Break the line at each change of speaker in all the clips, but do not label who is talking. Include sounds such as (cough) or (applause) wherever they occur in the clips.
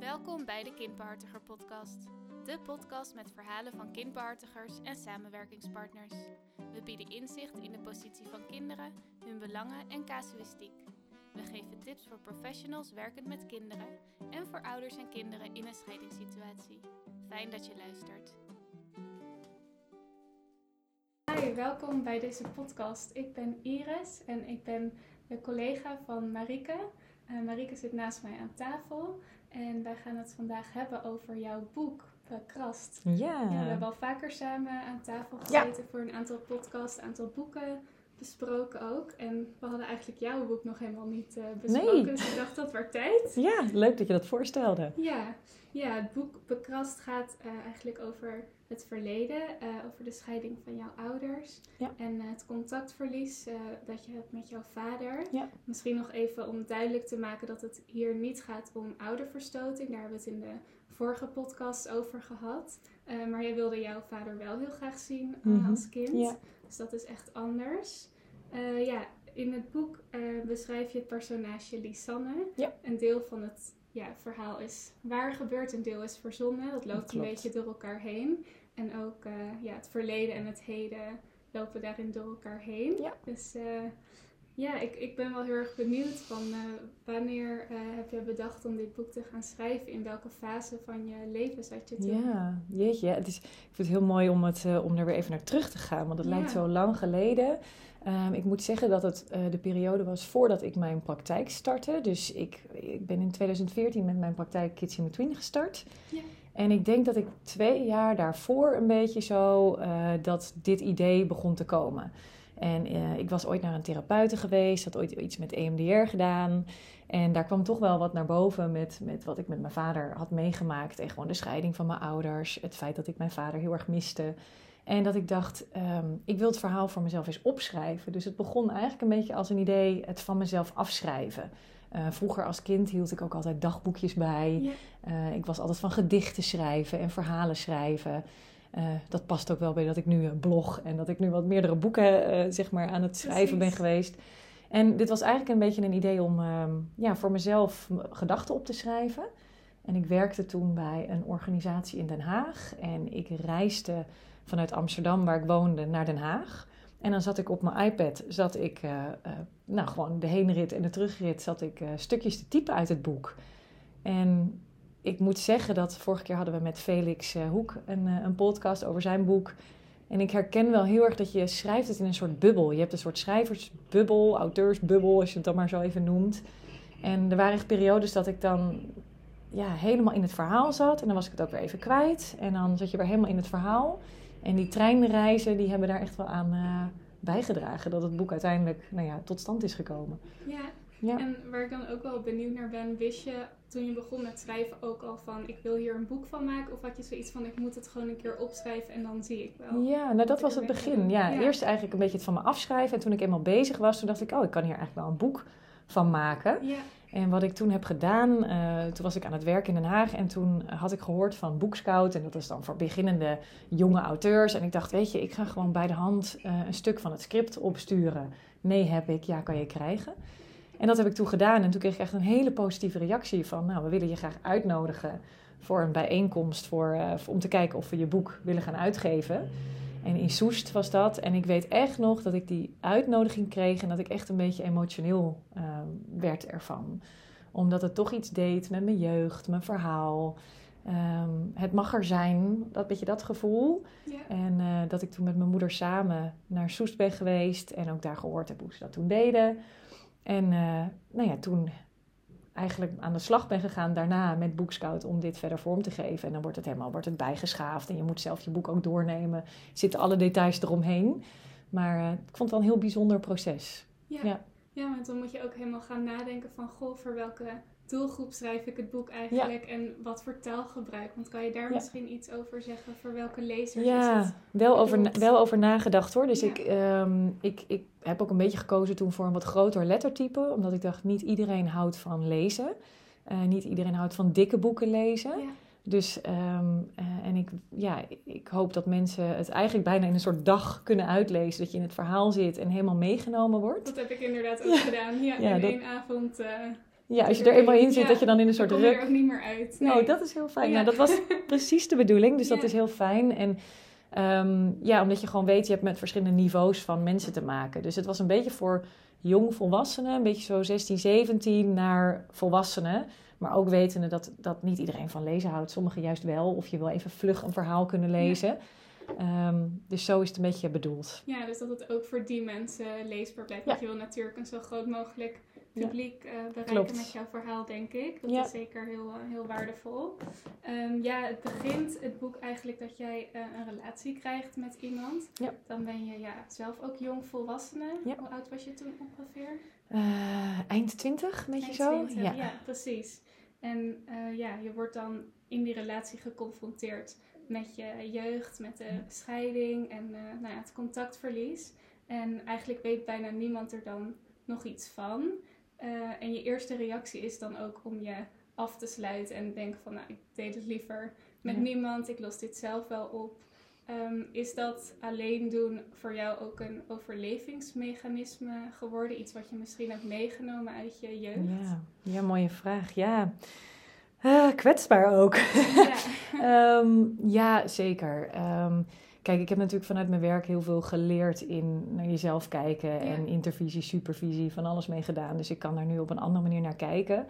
Welkom bij de Kindbehartiger Podcast. De podcast met verhalen van kindbehartigers en samenwerkingspartners. We bieden inzicht in de positie van kinderen, hun belangen en casuïstiek. We geven tips voor professionals werkend met kinderen en voor ouders en kinderen in een scheidingssituatie. Fijn dat je luistert. Hi, welkom bij deze podcast. Ik ben Iris en ik ben de collega van Marike. Uh, Marike zit naast mij aan tafel en wij gaan het vandaag hebben over jouw boek, Krast.
Ja.
ja. We hebben al vaker samen aan tafel gezeten voor een aantal podcasts, een aantal boeken besproken ook. En we hadden eigenlijk jouw boek nog helemaal niet uh, besproken,
Nee.
dus ik dacht dat wordt tijd. (laughs)
Ja, leuk dat je dat voorstelde.
Ja, ja het boek Bekrast gaat eh, eigenlijk over het verleden, eh, over de scheiding van jouw ouders
Ja.
en eh, het contactverlies eh, dat je hebt met jouw vader.
Ja.
Misschien nog even om duidelijk te maken dat het hier niet gaat om ouderverstoting, daar hebben we het in de vorige podcast over gehad. Eh, maar jij wilde jouw vader wel heel graag zien
Mhm.
als kind,
Ja.
dus dat is echt anders. Ja, in het boek beschrijf je het personage Lisanne. Een deel van het ja, verhaal is waar gebeurd, een deel is verzonnen. Dat loopt een beetje door elkaar heen. En ook eh, ja, het verleden en het heden lopen daarin door elkaar heen.
Ja.
Dus eh, ja, ik, ik ben wel heel erg benieuwd van eh, wanneer heb je bedacht om dit boek te gaan schrijven? In welke fase van je leven zat je toen?
Ja, jeetje. Het is, ik vind het heel mooi om, het, om er weer even naar terug te gaan, want het
Ja.
lijkt zo lang geleden. Ehm, ik moet zeggen dat het de periode was voordat ik mijn praktijk startte. Dus ik, ik ben in 2014 met mijn praktijk Kids in Between gestart.
Ja.
En ik denk dat ik twee jaar daarvoor een beetje zo eh, dat dit idee begon te komen. En eh, ik was ooit naar een therapeute geweest, had ooit iets met EMDR gedaan. En daar kwam toch wel wat naar boven met, met wat ik met mijn vader had meegemaakt. En gewoon de scheiding van mijn ouders. Het feit dat ik mijn vader heel erg miste. En dat ik dacht, ehm, ik wil het verhaal voor mezelf eens opschrijven. Dus het begon eigenlijk een beetje als een idee het van mezelf afschrijven. Eh, vroeger als kind hield ik ook altijd dagboekjes bij.
Ja.
Eh, ik was altijd van gedichten schrijven en verhalen schrijven. Eh, dat past ook wel bij dat ik nu een blog en dat ik nu wat meerdere boeken zeg maar aan het schrijven ben geweest. En dit was eigenlijk een beetje een idee om ehm, ja, voor mezelf gedachten op te schrijven. En ik werkte toen bij een organisatie in Den Haag. En ik reisde vanuit Amsterdam, waar ik woonde, naar Den Haag. En dan zat ik op mijn iPad, zat ik, eh, eh, nou gewoon de heenrit en de terugrit, zat ik eh, stukjes te typen uit het boek. En ik moet zeggen dat vorige keer hadden we met Felix Hoek een, een podcast over zijn boek. En ik herken wel heel erg dat je schrijft het in een soort bubbel. Je hebt een soort schrijversbubbel, auteursbubbel, als je het dan maar zo even noemt. En er waren echt periodes dat ik dan ja, helemaal in het verhaal zat. En dan was ik het ook weer even kwijt. En dan zat je weer helemaal in het verhaal. En die treinreizen, die hebben daar echt wel aan eh, bijgedragen. Dat het boek uiteindelijk nou ja, tot stand is gekomen.
Ja,
Ja.
en waar ik dan ook wel benieuwd naar ben, wist je toen je begon met schrijven ook al van ik wil hier een boek van maken? Of had je zoiets van ik moet het gewoon een keer opschrijven en dan zie ik wel?
Ja, nou dat was het begin. Ja,
Ja.
eerst eigenlijk een beetje het van me afschrijven. En toen ik eenmaal bezig was, toen dacht ik, oh, ik kan hier eigenlijk wel een boek van maken.
Ja,
En wat ik toen heb gedaan, eh, toen was ik aan het werk in Den Haag en toen had ik gehoord van Boekscout. En dat is dan voor beginnende jonge auteurs. En ik dacht, weet je, ik ga gewoon bij de hand eh, een stuk van het script opsturen. Nee heb ik, ja kan je krijgen. En dat heb ik toen gedaan en toen kreeg ik echt een hele positieve reactie van, nou we willen je graag uitnodigen voor een bijeenkomst voor, eh, om te kijken of we je boek willen gaan uitgeven. En in Soest was dat. En ik weet echt nog dat ik die uitnodiging kreeg en dat ik echt een beetje emotioneel eh, werd ervan. Omdat het toch iets deed met mijn jeugd, mijn verhaal. Ehm, het mag er zijn, dat beetje dat gevoel.
ja.
En eh, dat ik toen met mijn moeder samen naar Soest ben geweest en ook daar gehoord heb hoe ze dat toen deden. En eh, nou ja, toen eigenlijk aan de slag ben gegaan daarna met Boekscout om dit verder vorm te geven. En dan wordt het helemaal wordt het bijgeschaafd en je moet zelf je boek ook doornemen. Zitten alle details eromheen. Maar eh, ik vond het wel een heel bijzonder proces.
Ja.
Ja.
ja. want dan moet je ook helemaal gaan nadenken van goh, voor welke doelgroep schrijf ik het boek eigenlijk en wat voor taalgebruik? Want kan je daar
Ja.
misschien iets over zeggen voor welke lezers is
Ja,
het?
wel over, na- wel over nagedacht hoor. Dus
Ja.
ik, ehm, ik, ik heb ook een beetje gekozen toen voor een wat groter lettertype. Omdat ik dacht, niet iedereen houdt van lezen. Eh, niet iedereen houdt van dikke boeken lezen. Dus, ehm, eh, en ik, ja, ik hoop dat mensen het eigenlijk bijna in een soort dag kunnen uitlezen. Dat je in het verhaal zit en helemaal meegenomen wordt.
Dat heb ik inderdaad ook gedaan. Ja, in
dat-
één avond eh,
Ja, als je er eenmaal in zit, dat je dan in een soort
dan kom je
ruk...
er ook niet meer uit.
Nou,
Nee.
dat is heel fijn.
Ja.
Nou, dat was (laughs) precies de bedoeling, dus dat is heel fijn. En ehm, ja, omdat je gewoon weet, je hebt met verschillende niveaus van mensen te maken. Dus het was een beetje voor jong volwassenen, een beetje zo 16, 17 naar volwassenen. Maar ook wetende dat, dat niet iedereen van lezen houdt. Sommigen juist wel, of je wil even vlug een verhaal kunnen lezen. Ehm, dus zo is het een beetje bedoeld.
Ja, dus dat het ook voor die mensen leesbaar blijft. Want je wil natuurlijk een zo groot mogelijk. Publiek eh, bereiken
Klopt.
met jouw verhaal, denk ik. Dat
Ja.
is zeker heel, eh, heel waardevol. Ehm, ja, het begint het boek eigenlijk dat jij eh, een relatie krijgt met iemand.
Ja.
Dan ben je ja, zelf ook jong volwassene.
Ja.
Hoe oud was je toen ongeveer?
Eind 20, een beetje
Eind
zo?
20, ja. precies. En ja, je wordt dan in die relatie geconfronteerd met je jeugd, met de
Ja.
scheiding en nou ja, het contactverlies. En eigenlijk weet bijna niemand er dan nog iets van. Eh, en je eerste reactie is dan ook om je af te sluiten en denken van, nou, ik deed het liever met
Ja.
niemand, ik los dit zelf wel op. Ehm, is dat alleen doen voor jou ook een overlevingsmechanisme geworden? Iets wat je misschien hebt meegenomen uit je jeugd?
Ja, ja mooie vraag. Ja, Eh, kwetsbaar ook.
Ja. (laughs)
Ehm, ja, zeker. Ehm, kijk, ik heb natuurlijk vanuit mijn werk heel veel geleerd in naar jezelf kijken en intervisie, supervisie, van alles mee gedaan. Dus ik kan daar nu op een andere manier naar kijken.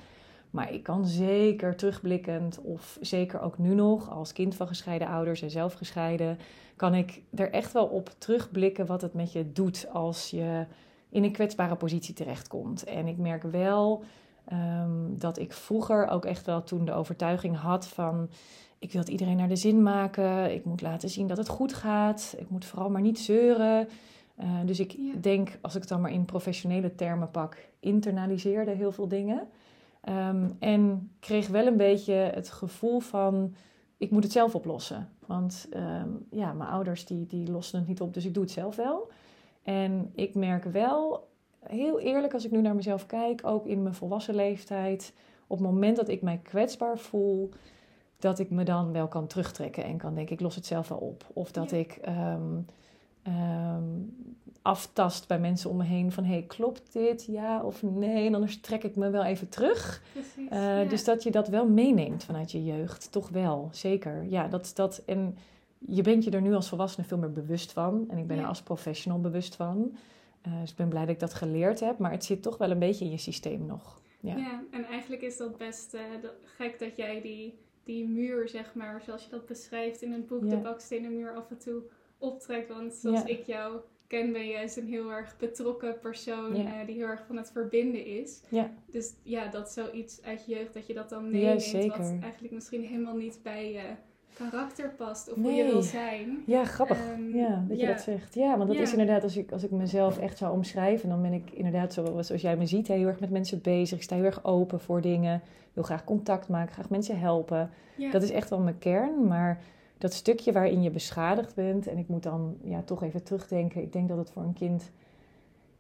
Maar ik kan zeker terugblikkend, of zeker ook nu nog, als kind van gescheiden ouders en zelf gescheiden, kan ik er echt wel op terugblikken wat het met je doet als je in een kwetsbare positie terechtkomt. En ik merk wel ehm, dat ik vroeger ook echt wel toen de overtuiging had van ik wil het iedereen naar de zin maken. Ik moet laten zien dat het goed gaat. Ik moet vooral maar niet zeuren. Eh, dus ik
Ja.
denk, als ik het dan maar in professionele termen pak, internaliseerde heel veel dingen. Ehm, en kreeg wel een beetje het gevoel van, ik moet het zelf oplossen. Want ehm, ja, mijn ouders die, die lossen het niet op, dus ik doe het zelf wel. En ik merk wel, heel eerlijk als ik nu naar mezelf kijk, ook in mijn volwassen leeftijd, op het moment dat ik mij kwetsbaar voel, dat ik me dan wel kan terugtrekken en kan denken, ik los het zelf wel op. Of dat
Ja.
ik ehm, ehm, aftast bij mensen om me heen van, hey, klopt dit? Ja of nee? En anders trek ik me wel even terug.
Precies.
Eh,
ja.
Dus dat je dat wel meeneemt vanuit je jeugd, toch wel, zeker. Ja, dat, dat, en je bent je er nu als volwassene veel meer bewust van. En ik ben
Ja.
er als professional bewust van. Eh, dus ik ben blij dat ik dat geleerd heb. Maar het zit toch wel een beetje in je systeem nog. Ja,
Ja. en eigenlijk is dat best eh, gek dat jij die, die muur, zeg maar, zoals je dat beschrijft in het boek,
Ja.
de bakstenen muur, af en toe optrekt. Want zoals ik jou ken, ben je juist een heel erg betrokken persoon eh, die heel erg van het verbinden is.
Ja.
Dus ja, dat zoiets uit je jeugd, dat je dat dan meeneemt, wat eigenlijk misschien helemaal niet bij je karakter past of hoe je wil zijn.
ja grappig.
Ehm,
ja, dat je dat zegt. Ja, want dat
Ja.
is inderdaad, als ik, als ik mezelf echt zou omschrijven, dan ben ik inderdaad, zoals, zoals jij me ziet, heel erg met mensen bezig. Ik sta heel erg open voor dingen. wil graag contact maken, graag mensen helpen.
Ja.
Dat is echt wel mijn kern, maar dat stukje waarin je beschadigd bent, en ik moet dan ja, toch even terugdenken. Ik denk dat het voor een kind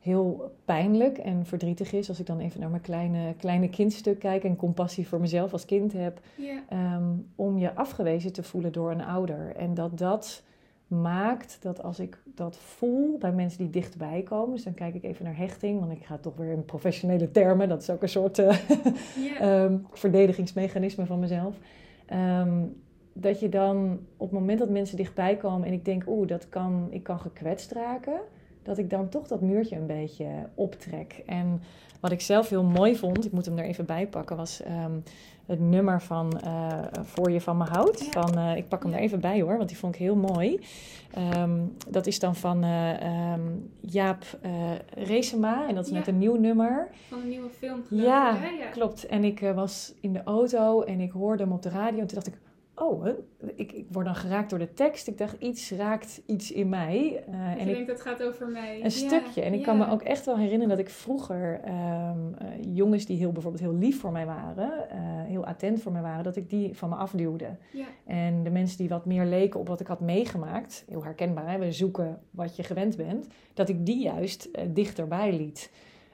heel pijnlijk en verdrietig is. Als ik dan even naar mijn kleine, kleine kindstuk kijk en compassie voor mezelf als kind heb. ehm, om je afgewezen te voelen door een ouder. En dat dat maakt dat als ik dat voel bij mensen die dichtbij komen, dus dan kijk ik even naar hechting, want ik ga toch weer in professionele termen, dat is ook een soort (laughs) ehm, verdedigingsmechanisme van mezelf. Ehm, dat je dan op het moment dat mensen dichtbij komen en ik denk, oeh, dat kan, ik kan gekwetst raken, dat ik dan toch dat muurtje een beetje optrek. En wat ik zelf heel mooi vond, ik moet hem er even bij pakken, was ehm, het nummer van eh, Voor je van me houdt.
Ja.
Van, eh, ik pak hem er even bij hoor, want die vond ik heel mooi. Ehm, dat is dan van eh, ehm, Jaap Reesema en dat is
Ja.
net een nieuw nummer.
Van een nieuwe film
Ja,
ja.
klopt. En ik was in de auto en ik hoorde hem op de radio. En toen dacht ik, oh, ik, ik word dan geraakt door de tekst. Ik dacht, iets raakt iets in mij. Eh,
Dat
en
je
ik,
denkt, het gaat over mij.
een
Ja,
stukje. En ik kan me ook echt wel herinneren dat ik vroeger ehm, eh, jongens die heel, bijvoorbeeld heel lief voor mij waren, eh, heel attent voor mij waren, dat ik die van me afduwde.
Ja,
En de mensen die wat meer leken op wat ik had meegemaakt, heel herkenbaar, hè? we zoeken wat je gewend bent, dat ik die juist dichterbij liet.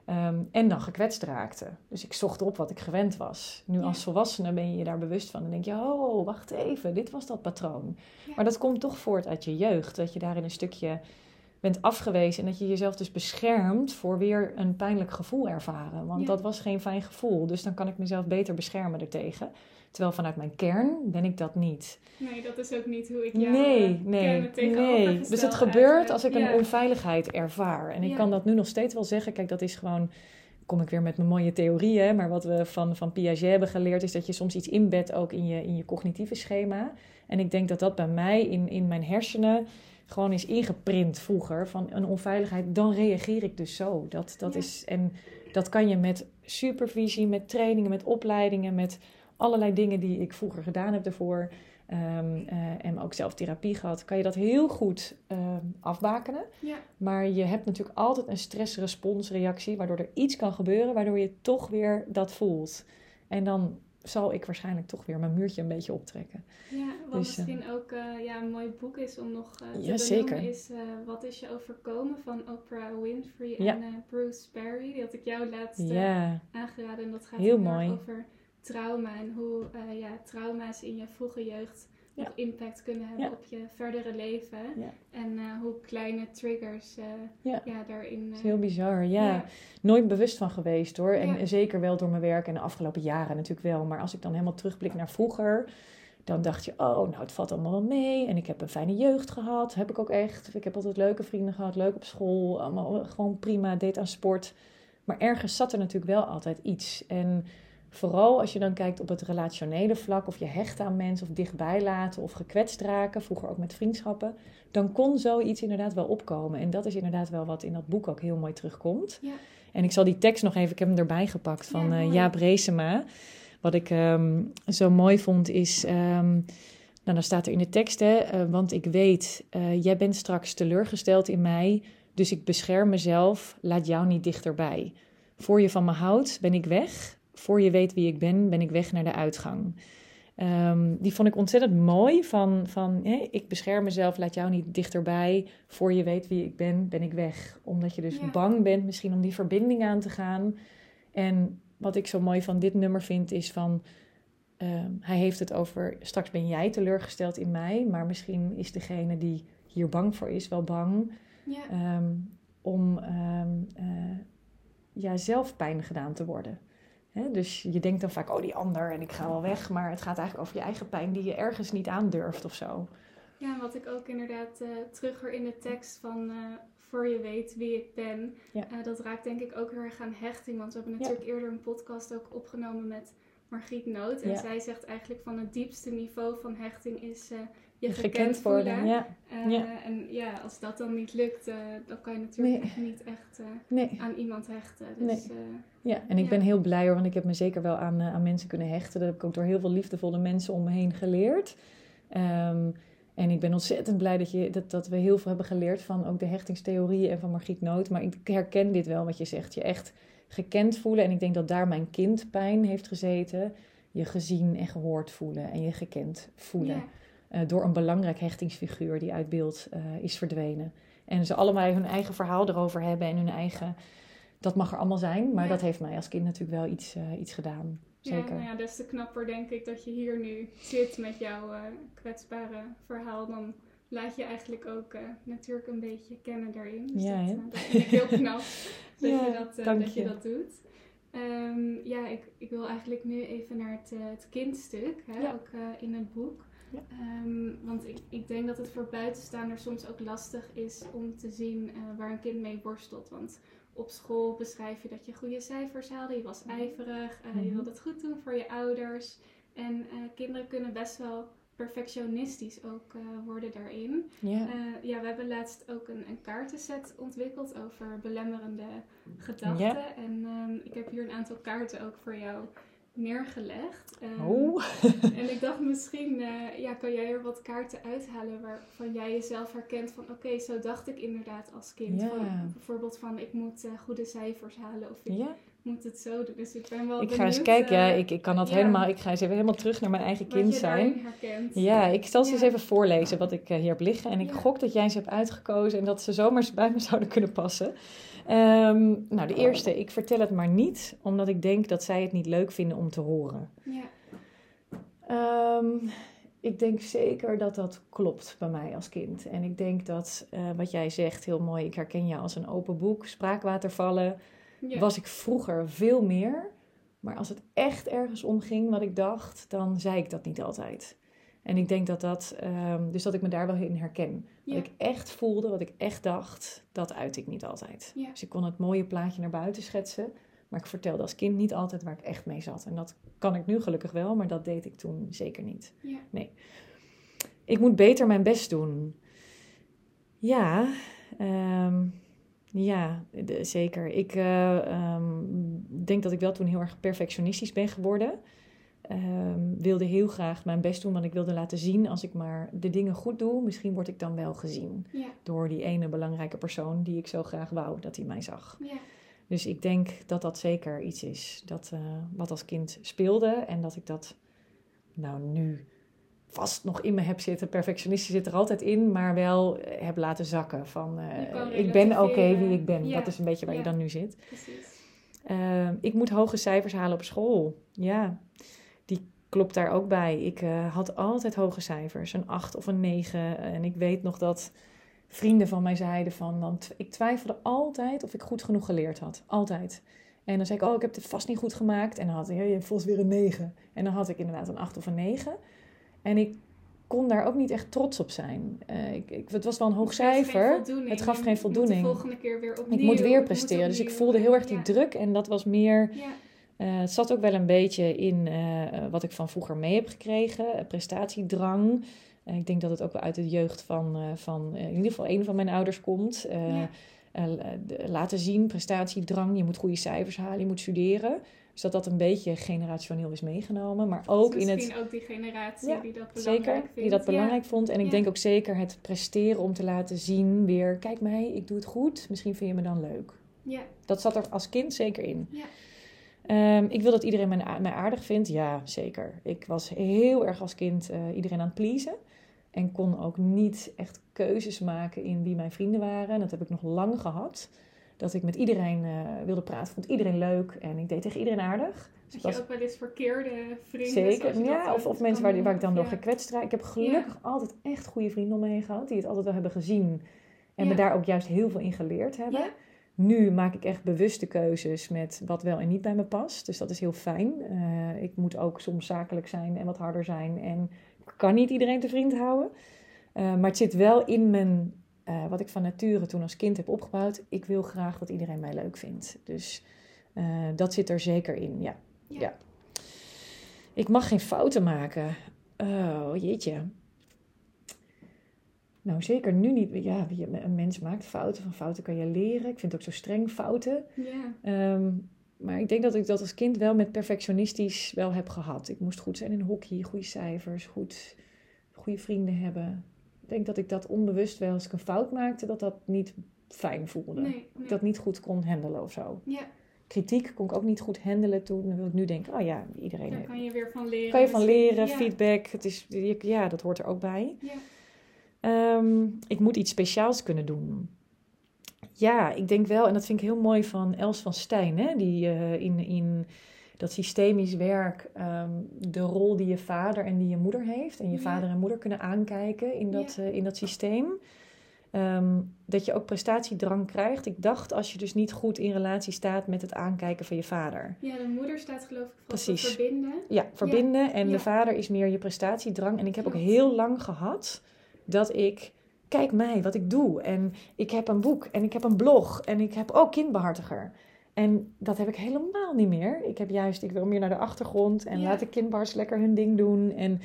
Ehm, en dan gekwetst raakte. Dus ik zocht op wat ik gewend was. Nu
Ja.
als volwassene ben je je daar bewust van. Dan denk je, oh, wacht even, dit was dat patroon.
Ja.
Maar dat komt toch voort uit je jeugd. Dat je daarin een stukje bent afgewezen en dat je jezelf dus beschermt voor weer een pijnlijk gevoel ervaren. Want
Ja.
dat was geen fijn gevoel. Dus dan kan ik mezelf beter beschermen ertegen. Terwijl vanuit mijn kern ben ik dat niet.
Nee, dat is ook niet hoe ik jou
Nee,
eh,
nee, nee. Dus het gebeurt als ik een onveiligheid ervaar. En ik
Ja.
kan dat nu nog steeds wel zeggen. Kijk, dat is gewoon. Kom ik weer met mijn mooie theorieën. Maar wat we van, van Piaget hebben geleerd. is dat je soms iets inbedt ook in je, in je cognitieve schema. En ik denk dat dat bij mij in, in mijn hersenen. gewoon is ingeprint vroeger. van een onveiligheid. Dan reageer ik dus zo. Dat, dat
Ja.
is, en dat kan je met supervisie, met trainingen, met opleidingen. met allerlei dingen die ik vroeger gedaan heb daarvoor. ehm, eh, en ook zelf therapie gehad, kan je dat heel goed ehm, afbakenen.
Ja.
Maar je hebt natuurlijk altijd een stressresponsreactie, waardoor er iets kan gebeuren, waardoor je toch weer dat voelt. En dan zal ik waarschijnlijk toch weer mijn muurtje een beetje optrekken.
Ja, wat
Dus, eh,
misschien ook eh, ja, een mooi boek is om nog te
Ja, zeker.
is Wat is je overkomen van Oprah Winfrey en Bruce Perry. Die had ik jou laatst
Ja,
aangeraden en dat gaat
Heel mooi.
over trauma en hoe eh, ja, trauma's in je vroege jeugd
Ja.
nog impact kunnen hebben
Ja.
op je verdere leven.
Ja.
En eh, hoe kleine triggers eh,
Ja.
daarin...
dat is heel bizar. Ja. nooit bewust van geweest hoor. En zeker wel door mijn werk en de afgelopen jaren natuurlijk wel. Maar als ik dan helemaal terugblik naar vroeger, dan dacht je, oh, nou het valt allemaal wel mee. En ik heb een fijne jeugd gehad. Heb ik ook echt. Ik heb altijd leuke vrienden gehad, leuk op school. Allemaal gewoon prima, deed aan sport. Maar ergens zat er natuurlijk wel altijd iets. En vooral als je dan kijkt op het relationele vlak, of je hecht aan mensen, of dichtbij laten, of gekwetst raken, vroeger ook met vriendschappen, dan kon zoiets inderdaad wel opkomen. En dat is inderdaad wel wat in dat boek ook heel mooi terugkomt.
Ja.
En ik zal die tekst nog even, ik heb hem erbij gepakt van
Ja,
eh. Jaap Reesema. Wat ik ehm, zo mooi vond is, ehm, nou dan staat er in de tekst, hè, eh, want ik weet, eh, jij bent straks teleurgesteld in mij, dus ik bescherm mezelf, laat jou niet dichterbij. Voor je van me houdt, ben ik weg. Voor je weet wie ik ben, ben ik weg naar de uitgang. Ehm, die vond ik ontzettend mooi. Van, van ik bescherm mezelf, laat jou niet dichterbij. Voor je weet wie ik ben, ben ik weg. Omdat je dus
Ja.
bang bent misschien om die verbinding aan te gaan. En wat ik zo mooi van dit nummer vind is van... ehm, hij heeft het over, straks ben jij teleurgesteld in mij. Maar misschien is degene die hier bang voor is wel bang
Ja.
ehm, om eh, ja, zelf pijn gedaan te worden. Dus je denkt dan vaak, oh die ander en ik ga wel weg. Maar het gaat eigenlijk over je eigen pijn die je ergens niet aandurft of zo.
Ja, en wat ik ook inderdaad eh terug hoor in de tekst van eh, voor je weet wie ik ben.
Ja.
Eh, dat raakt denk ik ook heel erg aan hechting. Want we hebben
Ja.
natuurlijk eerder een podcast ook opgenomen met Margriet Noot. En
Ja.
zij zegt eigenlijk van het diepste niveau van hechting is je,
Je
gekend, voelen.
Ja,
Eh,
Ja.
En ja, als dat dan niet lukt, eh, dan kan je natuurlijk
Nee.
niet echt eh,
nee.
aan iemand hechten. Dus,
Ja, en ik
Ja.
ben heel blij hoor, want ik heb me zeker wel aan, aan mensen kunnen hechten. Dat heb ik ook door heel veel liefdevolle mensen om me heen geleerd. Ehm, en ik ben ontzettend blij dat, je, dat, dat we heel veel hebben geleerd van ook de hechtingstheorieën en van Margriet Noot. Maar ik herken dit wel wat je zegt. Je echt gekend voelen. En ik denk dat daar mijn kindpijn heeft gezeten. Je gezien en gehoord voelen en je gekend voelen.
ja.
Eh, door een belangrijk hechtingsfiguur die uit beeld eh, is verdwenen. En ze allebei hun eigen verhaal erover hebben en hun eigen. Dat mag er allemaal zijn, maar
Ja.
dat heeft mij als kind natuurlijk wel iets, eh, iets gedaan.
Ja,
Zeker.
nou ja, des te knapper denk ik dat je hier nu zit met jouw kwetsbare verhaal. Dan laat je eigenlijk ook natuurlijk een beetje kennen daarin. Dus
Ja,
dat, vind ik heel knap (laughs) dat,
Ja,
je, dat, dat je
je.
dat doet. Ehm, ja, ik, ik wil eigenlijk nu even naar het, het kindstuk, hè,
Ja.
ook in het boek.
Ja.
Ehm, want ik, ik denk dat het voor buitenstaanders soms ook lastig is om te zien eh, waar een kind mee worstelt. Want op school beschrijf je dat je goede cijfers haalde, je was ijverig, eh, je
Mhm.
wilde het goed doen voor je ouders. En eh, kinderen kunnen best wel perfectionistisch ook worden daarin.
Ja.
Eh, ja, we hebben laatst ook een, een kaartenset ontwikkeld over belemmerende gedachten. En ehm, ik heb hier een aantal kaarten ook voor jou neergelegd. Ehm,
oh, (laughs)
En ik dacht misschien, eh, ja, kan jij er wat kaarten uithalen waarvan jij jezelf herkent van oké, zo dacht ik inderdaad als kind. Van, bijvoorbeeld van ik moet eh, goede cijfers halen of ik moet het zo doen. Dus ik ben wel
Ik ga eens kijken. ja,
eh,
ik, ik kan dat helemaal. Ik ga eens even helemaal terug naar mijn eigen
wat
kind
je
zijn.
herkent.
Ja, ik zal ze eens even voorlezen wat ik hier heb liggen. En ik gok dat jij ze hebt uitgekozen en dat ze zomaar eens bij me zouden kunnen passen. Ehm, nou, de eerste. Ik vertel het maar niet, omdat ik denk dat zij het niet leuk vinden om te horen.
Ja.
Ehm, ik denk zeker dat dat klopt bij mij als kind. En ik denk dat eh, wat jij zegt heel mooi, ik herken je als een open boek, spraakwatervallen,
Ja.
was ik vroeger veel meer. Maar als het echt ergens om ging wat ik dacht, dan zei ik dat niet altijd. En ik denk dat dat, ehm, dus dat ik me daar wel in herken.
Ja.
Wat ik echt voelde, wat ik echt dacht, dat uit ik niet altijd.
Ja.
Dus ik kon het mooie plaatje naar buiten schetsen. Maar ik vertelde als kind niet altijd waar ik echt mee zat. En dat kan ik nu gelukkig wel, maar dat deed ik toen zeker niet.
Ja.
Ik moet beter mijn best doen. Ja, ehm, ja de- zeker. Ik eh, ehm, denk dat ik wel toen heel erg perfectionistisch ben geworden. Ehm, wilde heel graag mijn best doen, want ik wilde laten zien als ik maar de dingen goed doe, misschien word ik dan wel gezien
Ja.
door die ene belangrijke persoon die ik zo graag wou dat hij mij zag.
Ja.
Dus ik denk dat dat zeker iets is dat, eh, wat als kind speelde en dat ik dat nou nu vast nog in me heb zitten. Perfectionistisch zit er altijd in, maar wel eh, heb laten zakken van eh, ik ben oké wie ik ben.
Ja,
Dat is een beetje waar je dan nu zit.
Precies.
Eh, ik moet hoge cijfers halen op school. Ja, klopt daar ook bij. Ik eh, had altijd hoge cijfers, een 8 of een 9. En ik weet nog dat vrienden van mij zeiden van... Dan tw- ik twijfelde altijd of ik goed genoeg geleerd had. Altijd. En dan zei ik, oh, ik heb het vast niet goed gemaakt. En dan had ik, ja, je hebt volgens weer een 9. En dan had ik inderdaad een 8 of een 9. En ik kon daar ook niet echt trots op zijn. Eh, ik, ik, het was wel een hoog
Het geeft geen
cijfer.
voldoening.
Het gaf geen
moet
voldoening.
de volgende keer weer opnieuw.
Ik moet weer presteren. Dus ik voelde heel erg die
Ja.
druk. En dat was meer...
Ja.
Eh, het zat ook wel een beetje in eh, wat ik van vroeger mee heb gekregen. eh, prestatiedrang. Eh, ik denk dat het ook wel uit de jeugd van, van in ieder geval een van mijn ouders komt.
Ja.
laten zien, prestatiedrang. Je moet goede cijfers halen, je moet studeren. Dus dat dat een beetje generationeel is meegenomen. Maar ook in het...
Misschien ook die generatie
Ja,
die dat belangrijk
Zeker,
vindt.
die dat
Ja.
belangrijk vond. En ik
Ja.
denk ook zeker het presteren om te laten zien weer... Kijk mij, ik doe het goed. Misschien vind je me dan leuk.
Ja.
Dat zat er als kind zeker in.
Ja.
Ehm, ik wil dat iedereen mij, aardig vindt. Ja, zeker. Ik was heel erg als kind eh, iedereen aan het pleasen. En kon ook niet echt keuzes maken in wie mijn vrienden waren. En dat heb ik nog lang gehad. Dat ik met iedereen eh, wilde praten. Vond iedereen leuk. En ik deed tegen iedereen aardig. Dus ik
Had
was
je ook wel eens verkeerde vrienden?
zeker.
je dat
Ja, of, of mensen waar, waar ik dan door gekwetst raak. Ik heb gelukkig altijd echt goede vrienden om me heen gehad. Die het altijd wel hebben gezien. En me daar ook juist heel veel in geleerd hebben. Nu maak ik echt bewuste keuzes met wat wel en niet bij me past. Dus dat is heel fijn. Eh, ik moet ook soms zakelijk zijn en wat harder zijn. En ik kan niet iedereen te vriend houden. Eh, maar het zit wel in mijn, eh, wat ik van nature toen als kind heb opgebouwd. Ik wil graag dat iedereen mij leuk vindt. Dus dat zit er zeker in, ja.
Ja.
ja. Ik mag geen fouten maken. Oh, jeetje. Nou, zeker nu niet. Ja, een mens maakt fouten. Van fouten kan je leren. Ik vind het ook zo streng fouten. Ehm, maar ik denk dat ik dat als kind wel met perfectionistisch wel heb gehad. Ik moest goed zijn in hockey, goede cijfers, goed, goede vrienden hebben. Ik denk dat ik dat onbewust wel, als ik een fout maakte, dat dat niet fijn voelde.
Nee,
dat niet goed kon handelen of zo.
Ja,
Kritiek kon ik ook niet goed handelen toen. Dan wil ik nu denken, oh ja, iedereen
daar kan je weer van leren.
kan je van leren,
Ja.
feedback. Het is, ja, dat hoort er ook bij.
Ja.
Ehm, ik moet iets speciaals kunnen doen. Ja, ik denk wel, en dat vind ik heel mooi van Els van Stijn, hè, die eh, in, in dat systemisch werk ehm, de rol die je vader en die je moeder heeft, en je
Ja.
vader en moeder kunnen aankijken in dat,
Ja.
eh, in dat systeem. Ehm, dat je ook prestatiedrang krijgt. Ik dacht, als je dus niet goed in relatie staat met het aankijken van je vader.
ja, de moeder staat geloof ik voor
Precies.
verbinden.
Ja, verbinden. En de vader is meer je prestatiedrang. En ik heb ook heel lang gehad dat ik, kijk mij, wat ik doe. En ik heb een boek en ik heb een blog en ik heb ook kindbehartiger. En dat heb ik helemaal niet meer. Ik heb juist, ik wil meer naar de achtergrond en
Ja.
laat de kindbars lekker hun ding doen. En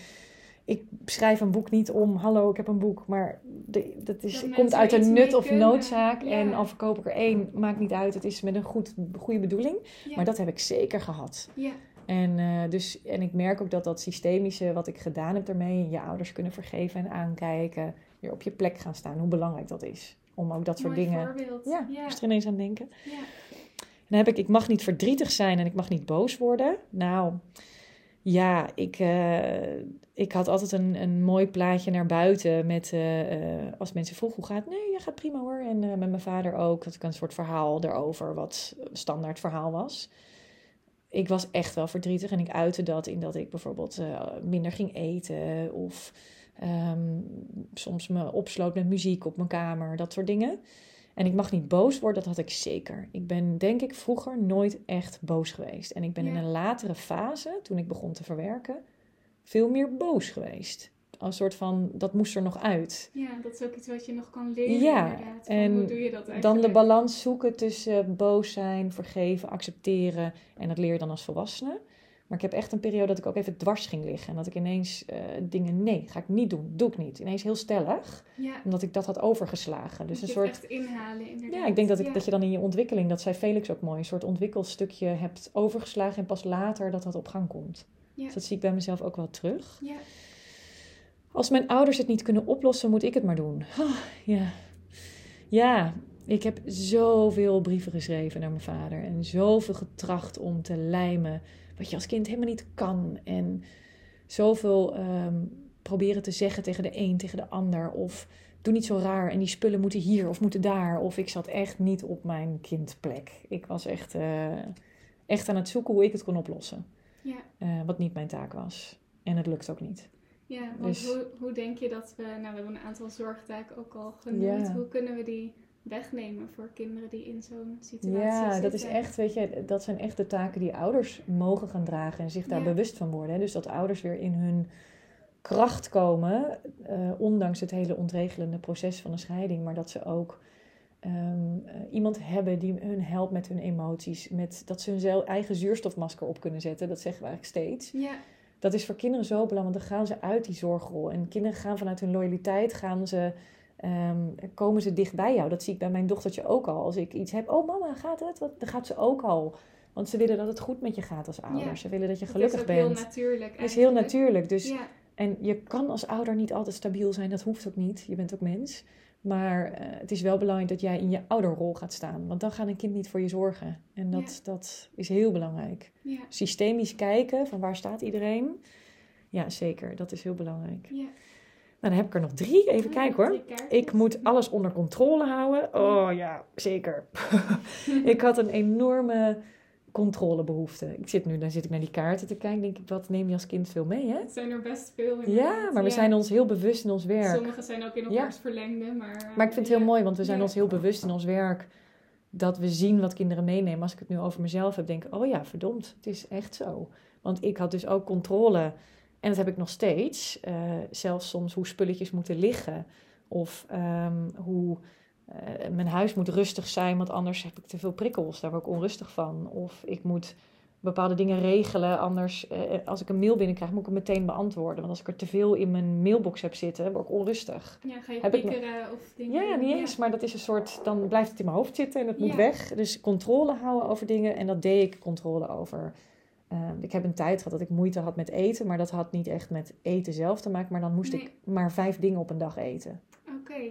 ik schrijf een boek niet om, hallo, ik heb een boek. Maar de, dat is,
Dat
komt uit een nut of
kunnen.
noodzaak.
Ja.
En al verkoop ik er één, maakt niet uit. Het is met een goed, goede bedoeling.
Ja.
Maar dat heb ik zeker gehad.
Ja,
En, eh, dus, en ik merk ook dat dat systemische wat ik gedaan heb daarmee, je ouders kunnen vergeven en aankijken, weer op je plek gaan staan, hoe belangrijk dat is. Om ook dat soort
mooi
dingen.
voorbeeld.
Ja,
ja.
moest er ineens aan denken.
ja.
Dan heb ik, ik mag niet verdrietig zijn en ik mag niet boos worden. Nou, ja, ik, eh, ik had altijd een, een mooi plaatje naar buiten met, eh, als mensen vroegen hoe gaat het? Nee, ja, gaat prima hoor. En met mijn vader ook, had ik een soort verhaal erover, wat standaard verhaal was. Ik was echt wel verdrietig en ik uitte dat in dat ik bijvoorbeeld eh, minder ging eten of ehm, soms me opsloot met muziek op mijn kamer, dat soort dingen. En ik mag niet boos worden, dat had ik zeker. Ik ben denk ik vroeger nooit echt boos geweest. En ik ben in een latere fase, toen ik begon te verwerken, veel meer boos geweest. Een soort van, dat moest er nog uit.
Ja, dat is ook iets wat je nog kan leren
Ja,
inderdaad.
en
hoe doe je dat eigenlijk?
Dan de balans zoeken tussen boos zijn, vergeven, accepteren. En dat leer je dan als volwassene. Maar ik heb echt een periode dat ik ook even dwars ging liggen. En dat ik ineens eh, dingen, nee, ga ik niet doen, doe ik niet. Ineens heel stellig,
Ja,
omdat ik dat had overgeslagen. Dus een soort,
echt inhalen inderdaad.
ja, ik denk dat, ik,
Ja.
dat je dan in je ontwikkeling, dat zei Felix ook mooi, een soort ontwikkelstukje hebt overgeslagen en pas later dat dat op gang komt.
Ja.
Dus dat zie ik bij mezelf ook wel terug.
Ja,
Als mijn ouders het niet kunnen oplossen, moet ik het maar doen. Ja. ja, ik heb zoveel brieven geschreven naar mijn vader. En zoveel getracht om te lijmen. Wat je als kind helemaal niet kan. En zoveel ehm, proberen te zeggen tegen de een, tegen de ander. Of doe niet zo raar en die spullen moeten hier of moeten daar. Of ik zat echt niet op mijn kindplek. Ik was echt, eh, echt aan het zoeken hoe ik het kon oplossen.
ja.
Eh, wat niet mijn taak was. En het lukt ook niet.
Ja, want
Dus-
hoe, hoe denk je dat we, nou we hebben een aantal zorgtaken ook al genoemd,
Ja.
hoe kunnen we die wegnemen voor kinderen die in zo'n situatie
Ja,
zitten?
dat is echt, weet je, dat zijn echt de taken die ouders mogen gaan dragen en zich daar
Ja.
bewust van worden. hè. Dus dat ouders weer in hun kracht komen, eh, ondanks het hele ontregelende proces van een scheiding, maar dat ze ook ehm, eh, iemand hebben die hun helpt met hun emoties, met dat ze hun eigen zuurstofmasker op kunnen zetten. Dat zeggen we eigenlijk steeds.
Ja,
Dat is voor kinderen zo belangrijk, want dan gaan ze uit die zorgrol. En kinderen gaan vanuit hun loyaliteit, gaan ze, ehm, komen ze dicht bij jou. Dat zie ik bij mijn dochtertje ook al. Als ik iets heb, oh mama, gaat het? Wat? Dan gaat ze ook al. Want ze willen dat het goed met je gaat als ouder.
Ja.
Ze willen dat je
dat
gelukkig
is ook
bent.
heel natuurlijk
Het is heel natuurlijk. Dus,
Ja,
En je kan als ouder niet altijd stabiel zijn. Dat hoeft ook niet. Je bent ook mens. Maar eh, het is wel belangrijk dat jij in je ouderrol gaat staan. Want dan gaat een kind niet voor je zorgen. En dat, dat is heel belangrijk
ja,
systemisch kijken van waar staat iedereen. Ja, zeker. Dat is heel belangrijk.
ja.
Nou, dan heb ik er nog drie. Even
Ah,
kijken hoor. Ik moet alles onder controle houden. Oh ja, zeker. (laughs) ik had een enorme controlebehoefte. Ik zit nu, dan zit ik naar die kaarten te kijken. Denk ik, wat neem je als kind veel mee, hè?
Het zijn er best veel
Ja,
inderdaad.
maar we
Ja.
zijn ons heel bewust in ons werk.
Sommige zijn ook in elkaars verlengde, maar... eh,
Maar ik vind het heel
ja.
mooi, want we zijn
Ja.
ons heel bewust in ons werk dat we zien wat kinderen meenemen. Als ik het nu over mezelf heb, denk ik, oh ja, verdomd, het is echt zo. Want ik had dus ook controle, en dat heb ik nog steeds. eh, zelfs soms hoe spulletjes moeten liggen, of ehm, hoe eh, mijn huis moet rustig zijn, want anders heb ik te veel prikkels, daar word ik onrustig van. Of ik moet bepaalde dingen regelen, anders eh, als ik een mail binnenkrijg, moet ik hem meteen beantwoorden. Want als ik er te veel in mijn mailbox heb zitten, word ik onrustig.
Ja, ga je
Heb ik
piekeren of dingen
Ja, niet eens, maar dat is een soort, dan blijft het in mijn hoofd zitten en het moet weg. Dus controle houden over dingen en dat deed ik controle over. Ik heb een tijd gehad dat ik moeite had met eten, maar dat had niet echt met eten zelf te maken, maar dan moest
Nee.
ik maar vijf dingen op een dag eten.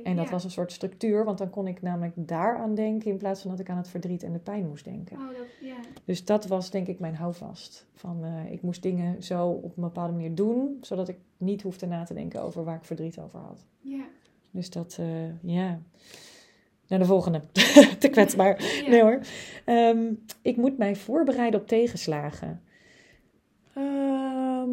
En dat
ja.
was een soort structuur, want dan kon ik namelijk daaraan denken in plaats van dat ik aan het verdriet en de pijn moest denken.
Oh, dat, ja.
Dus dat was denk ik mijn houvast. Van, eh, ik moest dingen zo op een bepaalde manier doen, zodat ik niet hoefde na te denken over waar ik verdriet over had.
Ja.
Dus dat, eh, ja. Naar de volgende. (laughs) Te kwetsbaar. Nee hoor. Ehm, ik moet mij voorbereiden op tegenslagen. Ehm,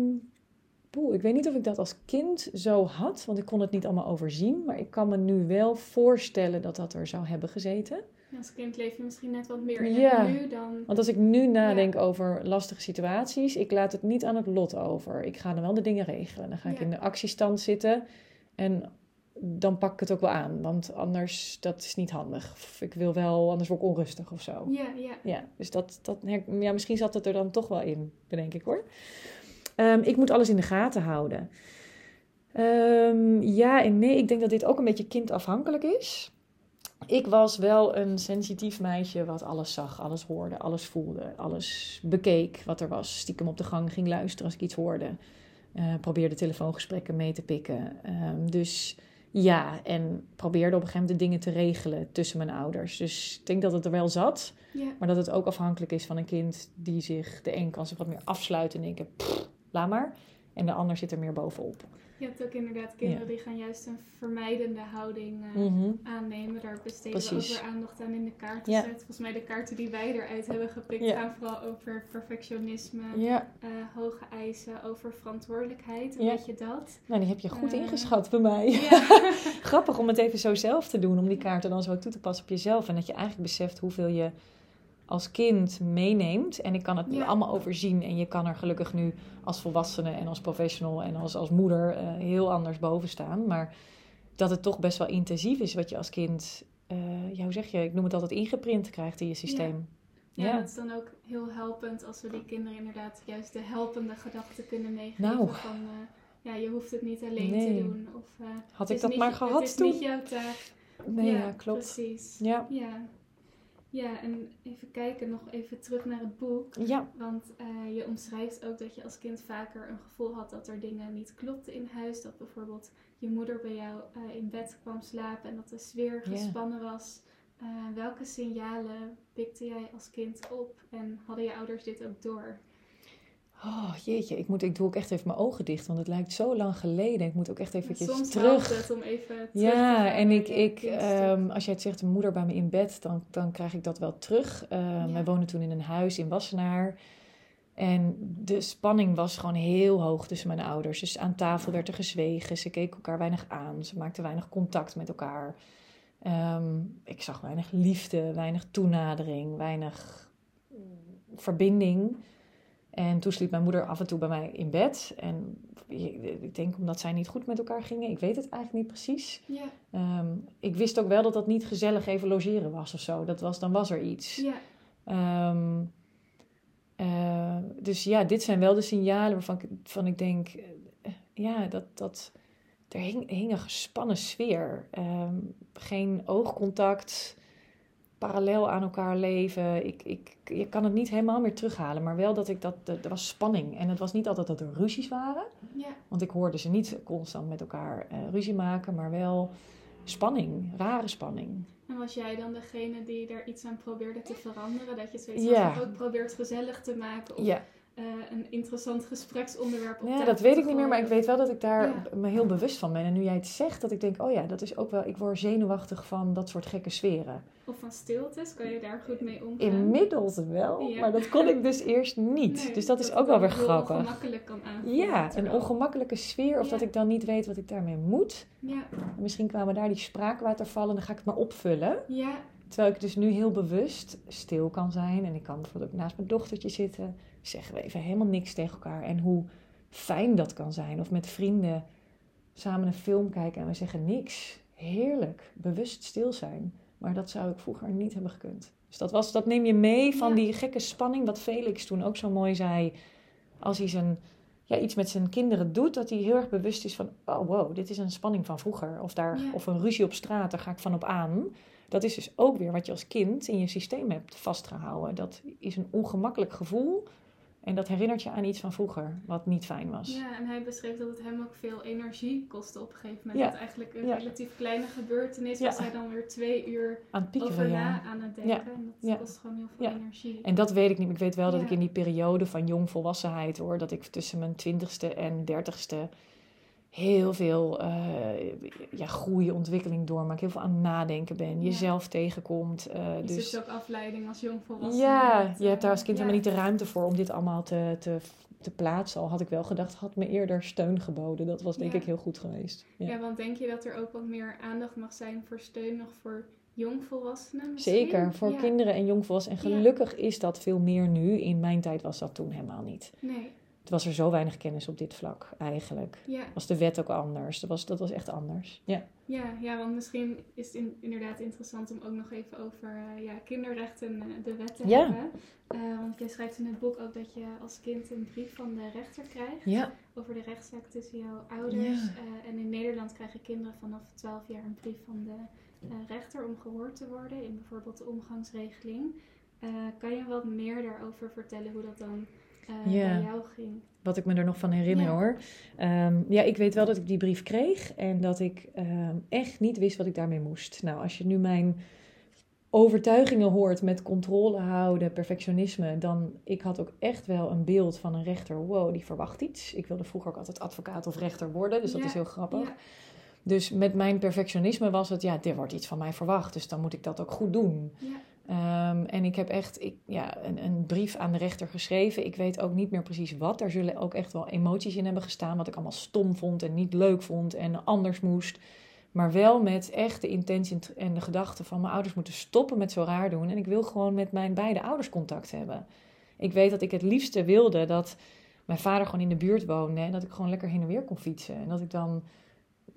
poeh, ik weet niet of ik dat als kind zo had, want ik kon het niet allemaal overzien. Maar ik kan me nu wel voorstellen dat dat er zou hebben gezeten.
Als kind leef je misschien net wat meer in
Ja.
het nu dan...
Want als ik nu nadenk over lastige situaties, ik laat het niet aan het lot over. Ik ga dan wel de dingen regelen. Dan ga ik in de actiestand zitten en dan pak ik het ook wel aan. Want anders, dat is niet handig. Of ik wil wel, anders word ik onrustig of zo.
Ja, ja.
Ja, dus dat, dat, ja, misschien zat het er dan toch wel in, bedenk ik hoor. Ehm, ik moet alles in de gaten houden. Ehm, ja en nee, ik denk dat dit ook een beetje kindafhankelijk is. Ik was wel een sensitief meisje wat alles zag, alles hoorde, alles voelde, alles bekeek wat er was. Stiekem op de gang ging luisteren als ik iets hoorde. Eh, probeerde telefoongesprekken mee te pikken. Ehm, dus ja, en probeerde op een gegeven moment de dingen te regelen tussen mijn ouders. Dus ik denk dat het er wel zat.
ja.
Maar dat het ook afhankelijk is van een kind die zich... De een kan zich wat meer afsluiten en denken, "Pff, laat maar. En de ander zit er meer bovenop.
Je hebt ook inderdaad kinderen die gaan juist een vermijdende houding uh,
Mhm.
aannemen. Daar besteden we ook weer aandacht aan in de kaarten.
Ja.
Volgens mij de kaarten die wij eruit hebben gepikt
Ja.
gaan vooral over perfectionisme, eh, hoge eisen, over verantwoordelijkheid. Weet je dat?
nou die heb je goed
Eh,
ingeschat bij mij.
Ja. (laughs)
Grappig om het even zo zelf te doen, om die kaarten dan zo toe te passen op jezelf. En dat je eigenlijk beseft hoeveel je als kind meeneemt. En ik kan het
Ja.
allemaal overzien. En je kan er gelukkig nu als volwassene en als professional en als, als moeder eh, heel anders boven staan. Maar dat het toch best wel intensief is wat je als kind, eh, ja, hoe zeg je, ik noem het altijd ingeprint krijgt in je systeem.
Ja,
Ja.
dat is dan ook heel helpend als we die kinderen inderdaad juist de helpende gedachten kunnen meegeven.
Nou.
Van, eh, ja, je hoeft het niet alleen
Nee.
te doen. Of,
Had ik dat maar
je-
gehad
Het is
toen.
niet jouw taak.
Nee, ja, klopt.
Precies.
Ja,
Ja. Ja, en even kijken, nog even terug naar het boek.
ja,
Want eh, je omschrijft ook dat je als kind vaker een gevoel had dat er dingen niet klopten in huis. Dat bijvoorbeeld je moeder bij jou eh, in bed kwam slapen en dat de sfeer gespannen was. Eh, welke signalen pikte jij als kind op en hadden je ouders dit ook door?
Oh jeetje, ik, moet, ik doe ook echt even mijn ogen dicht, want het lijkt zo lang geleden. Ik moet ook echt
En
eventjes
soms
terug.
het om even terug
Ja, en ik, ik ehm, als jij het zegt, een moeder bij me in bed, dan, dan krijg ik dat wel terug.
Ja.
Wij woonden toen in een huis in Wassenaar. En de spanning was gewoon heel hoog tussen mijn ouders. Dus aan tafel werd er gezwegen. Ze keken elkaar weinig aan. Ze maakten weinig contact met elkaar. Ehm, ik zag weinig liefde, weinig toenadering, weinig verbinding. En toen sliep mijn moeder af en toe bij mij in bed. En ik denk omdat zij niet goed met elkaar gingen. Ik weet het eigenlijk niet precies.
Ja,
Ehm, ik wist ook wel dat dat niet gezellig even logeren was of zo. Dat was, dan was er iets.
ja,
Ehm, eh, dus ja, dit zijn wel de signalen waarvan ik, van ik denk... eh, ja, dat, dat, er hing, hing een gespannen sfeer. Ehm, geen oogcontact, parallel aan elkaar leven. Ik, ik, je kan het niet helemaal meer terughalen. Maar wel dat ik dat... Er was spanning. En het was niet altijd dat er ruzies waren.
ja.
Want ik hoorde ze niet constant met elkaar eh, ruzie maken, maar wel spanning, rare spanning.
En was jij dan degene die daar iets aan probeerde te veranderen? Dat je zoiets
ja.
ook probeert gezellig te maken? Of
Ja,
eh, een interessant gespreksonderwerp op
ja dat weet ik niet meer, maar ik weet wel dat ik daar
Ja.
me heel bewust van ben. En nu jij het zegt, dat ik denk, oh ja, dat is ook wel, ik word zenuwachtig van dat soort gekke sferen.
Of van stiltes, kan je daar goed mee omgaan?
Inmiddels wel,
Ja.
maar dat kon ik dus eerst niet.
Nee,
dus dat is ook wel weer grappig.
ongemakkelijk kan aanvoelen.
Ja, een ongemakkelijke sfeer, of
Ja.
dat ik dan niet weet wat ik daarmee moet.
Ja,
Misschien kwamen daar die spraakwatervallen, dan ga ik het maar opvullen.
ja,
Terwijl ik dus nu heel bewust stil kan zijn. En ik kan bijvoorbeeld ook naast mijn dochtertje zitten. Zeggen we even helemaal niks tegen elkaar. En hoe fijn dat kan zijn. Of met vrienden samen een film kijken en we zeggen niks. Heerlijk. Bewust stil zijn. Maar dat zou ik vroeger niet hebben gekund. Dus dat, was, dat neem je mee van
Ja.
die gekke spanning. Wat Felix toen ook zo mooi zei. Als hij zijn, ja, iets met zijn kinderen doet. Dat hij heel erg bewust is van... Oh wow, dit is een spanning van vroeger. Of, daar,
Ja.
of een ruzie op straat, daar ga ik van op aan. Dat is dus ook weer wat je als kind in je systeem hebt vastgehouden. Dat is een ongemakkelijk gevoel. En dat herinnert je aan iets van vroeger, wat niet fijn was.
ja, en hij beschreef dat het hem ook veel energie kostte op een gegeven moment.
Ja.
Dat eigenlijk een
Ja.
relatief kleine gebeurtenis was hij dan weer twee uur
Aan het piekeren,
over
ja.
na aan het denken. En dat kost gewoon heel veel
Ja.
energie.
En dat weet ik niet. maar Ik weet wel dat ik in die periode van jongvolwassenheid hoor, dat ik tussen mijn twintigste en dertigste heel veel eh ja, groei, ontwikkeling doormaak. Heel veel aan het nadenken ben.
Ja.
Jezelf tegenkomt. eh,
Je
dus
ook afleiding als jong volwassene.
ja,
met,
je hebt daar als kind
ja.
helemaal niet de ruimte voor om dit allemaal te, te, te plaatsen. Al had ik wel gedacht, had me eerder steun geboden. Dat was denk ik heel goed geweest. Ja.
Ja. want denk je dat er ook wat meer aandacht mag zijn voor steun nog voor jongvolwassenen misschien?
Zeker, voor kinderen en jongvolwassenen. En gelukkig is dat veel meer nu. In mijn tijd was dat toen helemaal niet.
Nee,
Het was er zo weinig kennis op dit vlak, eigenlijk.
ja.
Was de wet ook anders. Dat was, dat was echt anders. Ja,
Ja, ja, want misschien is het in- inderdaad interessant om ook nog even over eh, ja, kinderrechten en de wet te
Ja.
hebben. Eh, want je schrijft in het boek ook dat je als kind een brief van de rechter krijgt
ja.
over de rechtszaak tussen jouw ouders.
Ja.
Eh, en in Nederland krijgen kinderen vanaf 12 jaar een brief van de eh, rechter om gehoord te worden in bijvoorbeeld de omgangsregeling. Eh, kan je wat meer daarover vertellen hoe dat dan eh, bij jou ging?
Wat ik me er nog van herinner
Ja.
hoor. Ehm, ja, ik weet wel dat ik die brief kreeg. En dat ik ehm, echt niet wist wat ik daarmee moest. Nou, als je nu mijn overtuigingen hoort met controle houden, perfectionisme, dan ik had ook echt wel een beeld van een rechter. Wow, die verwacht iets. Ik wilde vroeger ook altijd advocaat of rechter worden, dus dat is heel grappig. Dus met mijn perfectionisme was het, ja, er wordt iets van mij verwacht, dus dan moet ik dat ook goed doen. Ja. Ehm, en ik heb echt ik, ja, een, een, brief aan de rechter geschreven. Ik weet ook niet meer precies wat. Daar zullen ook echt wel emoties in hebben gestaan. Wat ik allemaal stom vond en niet leuk vond en anders moest. Maar wel met echt de intentie en de gedachte van mijn ouders moeten stoppen met zo raar doen. En ik wil gewoon met mijn beide ouders contact hebben. Ik weet dat ik het liefste wilde dat mijn vader gewoon in de buurt woonde. En dat ik gewoon lekker heen en weer kon fietsen. En dat ik dan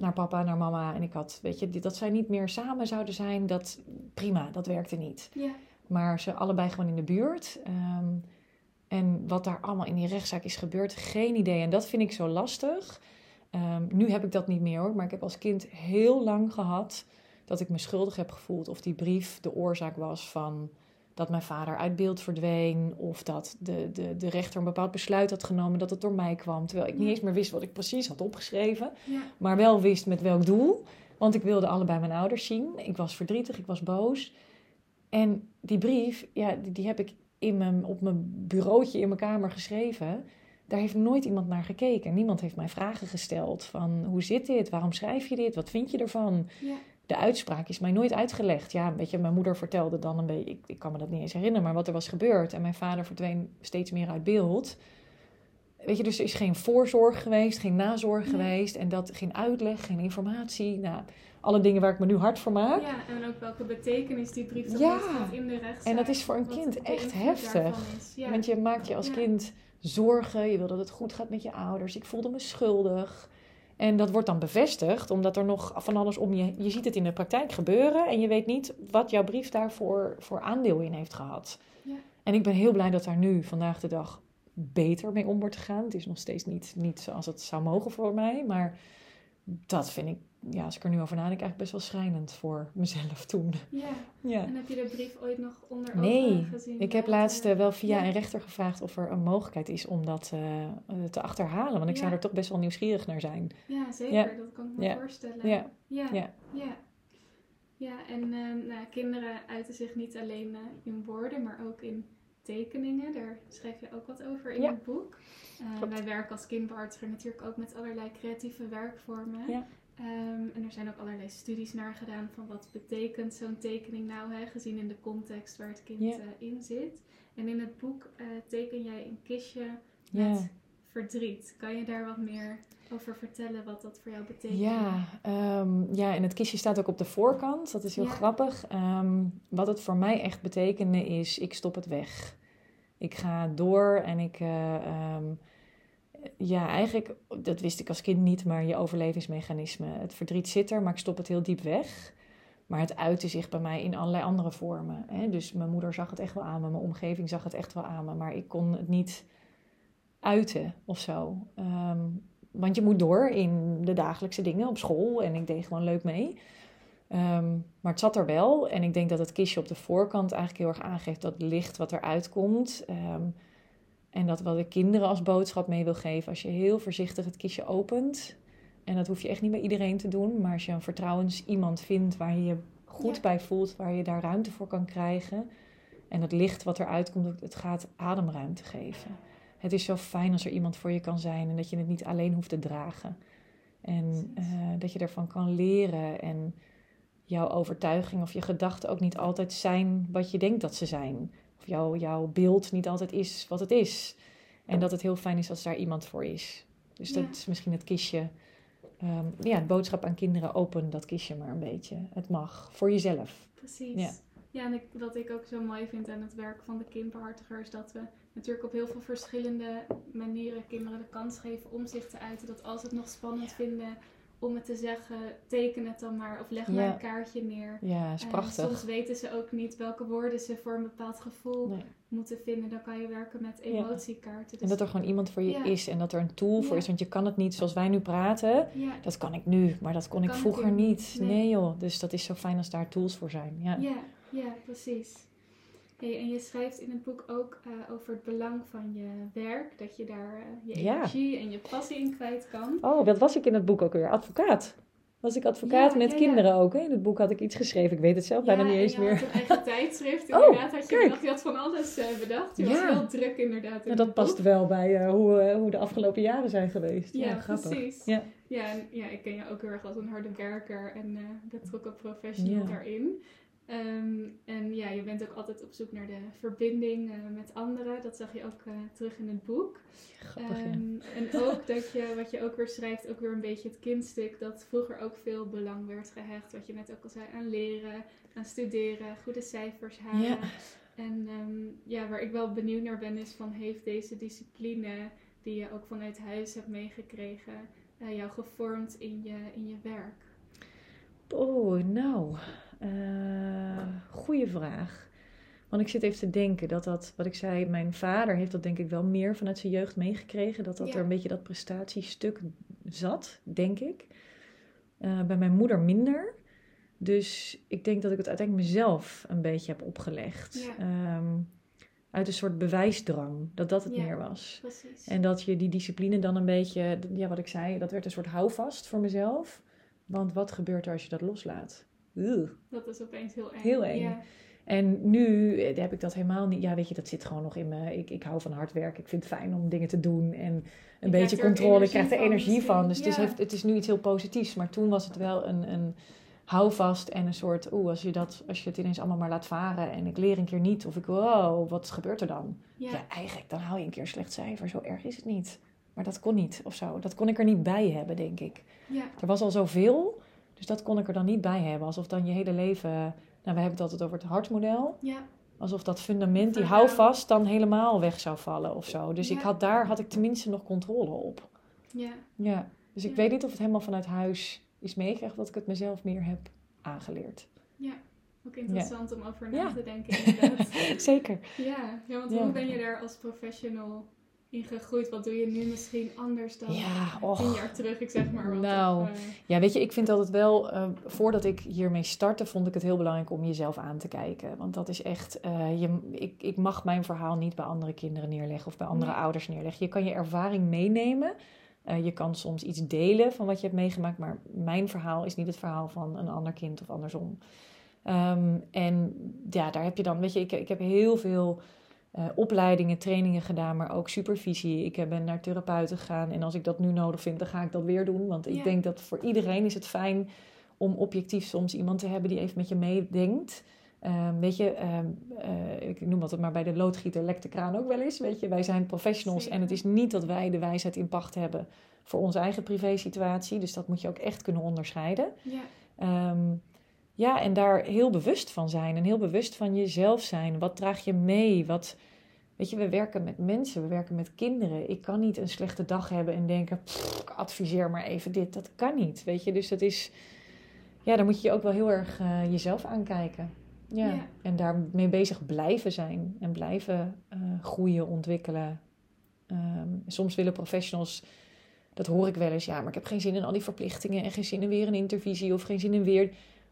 naar papa, naar mama. En ik had, weet je, dat zij niet meer samen zouden zijn, dat prima, dat werkte niet. Ja. Maar ze allebei gewoon in de buurt. Ehm, en wat daar allemaal in die rechtszaak is gebeurd, geen idee. En dat vind ik zo lastig. Ehm, nu heb ik dat niet meer hoor, maar ik heb als kind heel lang gehad dat ik me schuldig heb gevoeld of die brief de oorzaak was van dat mijn vader uit beeld verdween of dat de, de, de rechter een bepaald besluit had genomen dat het door mij kwam. Terwijl ik niet eens meer wist wat ik precies had opgeschreven, ja. maar wel wist met welk doel. Want ik wilde allebei mijn ouders zien. Ik was verdrietig, ik was boos. En die brief, ja, die, die heb ik in mijn, op mijn bureautje in mijn kamer geschreven daar heeft nooit iemand naar gekeken. Niemand heeft mij vragen gesteld van hoe zit dit? Waarom schrijf je dit? Wat vind je ervan? Ja. De uitspraak is mij nooit uitgelegd. Ja, weet je, mijn moeder vertelde dan een beetje, ik, ik kan me dat niet eens herinneren, maar wat er was gebeurd. En mijn vader verdween steeds meer uit beeld. Weet je, dus er is geen voorzorg geweest, geen nazorg geweest. En dat geen uitleg, geen informatie. Nou, alle dingen waar ik me nu hard voor maak.
Ja, en ook welke betekenis die brief ja. in de rechtszaak.
En dat is voor een kind echt heftig. Ja. Want je maakt je als kind zorgen, je wil dat het goed gaat met je ouders. Ik voelde me schuldig. En dat wordt dan bevestigd, omdat er nog van alles om je... Je ziet het in de praktijk gebeuren en je weet niet wat jouw brief daarvoor voor aandeel in heeft gehad. Ja. En ik ben heel blij dat daar nu vandaag de dag beter mee om wordt gegaan. Het is nog steeds niet, niet zoals het zou mogen voor mij, maar dat vind ik ja, als ik er nu over nadenk, eigenlijk best wel schrijnend voor (laughs) mezelf toen.
Ja. ja. En heb je de brief ooit nog onder
nee,
gezien?
ik heb laatst uh, wel via een rechter gevraagd of er een mogelijkheid is om dat uh, te achterhalen. Want ik zou er toch best wel nieuwsgierig naar zijn.
Ja, zeker. Dat kan ik me voorstellen. Ja. Ja. ja. ja. en uh, nou, kinderen uiten zich niet alleen in woorden, maar ook in tekeningen. Daar schrijf je ook wat over in het boek. wij werken als kindbehartiger natuurlijk ook met allerlei creatieve werkvormen. Ja. Ehm, en er zijn ook allerlei studies naar gedaan van wat betekent zo'n tekening nou, hè, gezien in de context waar het kind yeah. in zit. En in het boek uh, teken jij een kistje met verdriet. Kan je daar wat meer over vertellen wat dat voor jou betekent?
Ja, um, ja en het kistje staat ook op de voorkant. Dat is heel grappig. Um, wat het voor mij echt betekende is, ik stop het weg. Ik ga door en ik... Uh, ja, eigenlijk, dat wist ik als kind niet, maar je overlevingsmechanisme. Het verdriet zit er, maar ik stop het heel diep weg. Maar het uitte zich bij mij in allerlei andere vormen. Hè? Dus mijn moeder zag het echt wel aan me, mijn omgeving zag het echt wel aan me, maar ik kon het niet uiten of zo. Ehm, want je moet door in de dagelijkse dingen op school en ik deed gewoon leuk mee. Ehm, maar het zat er wel en ik denk dat het kistje op de voorkant eigenlijk heel erg aangeeft dat licht wat eruit komt. Um, en dat wat ik kinderen als boodschap mee wil geven, als je heel voorzichtig het kistje opent. En dat hoef je echt niet bij iedereen te doen. Maar als je een vertrouwens iemand vindt waar je je goed bij voelt, waar je daar ruimte voor kan krijgen. En het licht wat eruit komt, het gaat ademruimte geven. Het is zo fijn als er iemand voor je kan zijn en dat je het niet alleen hoeft te dragen. En uh, dat je ervan kan leren en jouw overtuiging of je gedachten ook niet altijd zijn wat je denkt dat ze zijn of jouw, jouw beeld niet altijd is wat het is. En dat het heel fijn is als daar iemand voor is. Dus dat is misschien het kistje. Ehm, ja, het boodschap aan kinderen, open dat kistje maar een beetje. Het mag, voor jezelf.
Precies. Ja, ja en ik, wat ik ook zo mooi vind aan het werk van de kindbehartigers... dat we natuurlijk op heel veel verschillende manieren kinderen de kans geven om zich te uiten. Dat als het nog spannend vinden om het te zeggen, teken het dan maar of leg maar een kaartje neer.
Ja, is prachtig.
soms weten ze ook niet welke woorden ze voor een bepaald gevoel moeten vinden. Dan kan je werken met emotiekaarten.
Dus en dat er gewoon iemand voor je is en dat er een tool voor is. Want je kan het niet zoals wij nu praten. Dat kan ik nu, maar dat kon ik vroeger niet. Nee. nee. joh, dus dat is zo fijn als daar tools voor zijn. Ja,
ja, ja precies. Hey, en je schrijft in het boek ook uh, over het belang van je werk. Dat je daar uh, je energie en je passie in kwijt kan.
Oh, wat was ik in het boek ook weer? Advocaat. was ik advocaat
Ja,
met
ja, ja.
kinderen ook. Hè? In het boek had ik iets geschreven. Ik weet het zelf bijna niet eens meer.
had een eigen (laughs) tijdschrift.
Oh,
Inderdaad, had je, bedacht, je had van alles eh, bedacht. Je
Ja.
was heel druk inderdaad. in
dat
het
past
boek.
wel bij eh, hoe, eh, hoe de afgelopen jaren zijn geweest. Ja,
Ja,
grappig.
precies.
Ja.
Ja, en, ja, ik ken je ook heel erg als een harde werker en eh, betrokken professional
Ja.
daarin. Ehm, en ja, je bent ook altijd op zoek naar de verbinding eh, met anderen. Dat zag je ook eh, terug in het boek.
Grappig, ja.
Ehm, en ook dat je, wat je ook weer schrijft, ook weer een beetje het kindstuk, dat vroeger ook veel belang werd gehecht. Wat je net ook al zei, aan leren, aan studeren, goede cijfers halen.
Ja.
En ehm, ja, waar ik wel benieuwd naar ben, is van heeft deze discipline, die je ook vanuit huis hebt meegekregen, eh, jou gevormd in je, in je werk?
Oh, nou, eh goede vraag. Want ik zit even te denken dat dat, wat ik zei, mijn vader heeft dat denk ik wel meer vanuit zijn jeugd meegekregen. Dat dat
Ja.
er een beetje dat prestatiestuk zat, denk ik. Eh, bij mijn moeder minder. Dus ik denk dat ik het uiteindelijk mezelf een beetje heb opgelegd.
Ja.
Ehm, uit een soort bewijsdrang, dat dat het
Ja.
meer was.
Precies.
En dat je die discipline dan een beetje, ja, wat ik zei, dat werd een soort houvast voor mezelf. Want wat gebeurt er als je dat loslaat? Ugh.
dat is opeens heel eng.
Heel eng.
Ja,
En nu eh, heb ik dat helemaal niet. Ja, weet je, dat zit gewoon nog in me. Ik, ik hou van hard werken. Ik vind het fijn om dingen te doen. En een beetje controle. Ik krijg er energie van. Dus het, is, heeft, het is nu iets heel positiefs. Maar toen was het wel een, een houvast en een soort. Oeh, als je, dat, als je het ineens allemaal maar laat varen. En ik leer een keer niet. Of ik, wow, wat gebeurt er dan?
ja.
Ja, eigenlijk, dan haal je een keer een slecht cijfer. Zo erg is het niet. Maar dat kon niet of zo. Dat kon ik er niet bij hebben, denk ik.
ja.
Er was al zoveel, dus dat kon ik er dan niet bij hebben. Alsof dan je hele leven... Nou, we hebben het altijd over het hartmoedel.
ja.
Alsof dat fundament, die houvast, dan helemaal weg zou vallen of zo. Dus ik had daar had ik tenminste nog controle op.
ja.
Ja. Dus ik
Ja.
weet niet of het helemaal vanuit huis is meegekregen... dat ik het mezelf meer heb aangeleerd.
Ja, ook interessant om over na te denken (laughs) inderdaad.
Zeker.
ja, ja, want hoe ben je daar als professional in gegroeid? Wat doe je nu misschien anders dan
Ja,
tien
och.
jaar terug, ik zeg maar. wat,
Nou,
of, eh,
Ja, weet je, ik vind altijd wel, eh, voordat ik hiermee startte, vond ik het heel belangrijk om jezelf aan te kijken. Want dat is echt, eh, je, ik, ik mag mijn verhaal niet bij andere kinderen neerleggen of bij andere
Nee.
ouders neerleggen. Je kan je ervaring meenemen. Je kan soms iets delen van wat je hebt meegemaakt, maar mijn verhaal is niet het verhaal van een ander kind of andersom. Ehm, en ja, daar heb je dan, weet je, ik, ik heb heel veel eh, opleidingen, trainingen gedaan, maar ook supervisie. Ik eh, ben naar therapeuten gegaan en als ik dat nu nodig vind, dan ga ik dat weer doen. Want ik
Ja.
denk dat voor iedereen is het fijn om objectief soms iemand te hebben die even met je meedenkt. Ehm, weet je, ehm, eh, ik noem het maar bij de loodgieter lekt de kraan ook wel eens. Weet je, wij zijn professionals
Zeker.
en het is niet dat wij de wijsheid in pacht hebben voor onze eigen privésituatie. Dus dat moet je ook echt kunnen onderscheiden.
ja,
Ehm, ja, en daar heel bewust van zijn en heel bewust van jezelf zijn. Wat draag je mee? Wat, weet je, we werken met mensen, we werken met kinderen. Ik kan niet een slechte dag hebben en denken, "Pff, ik adviseer maar even dit. Dat kan niet, weet je. Dus dat is, ja, daar moet je ook wel heel erg eh, jezelf aankijken. Ja.
Ja.
en daarmee bezig blijven zijn en blijven eh, groeien, ontwikkelen. Ehm, soms willen professionals dat hoor ik wel eens. Ja, maar ik heb geen zin in al die verplichtingen en geen zin in weer een intervisie of geen zin in weer.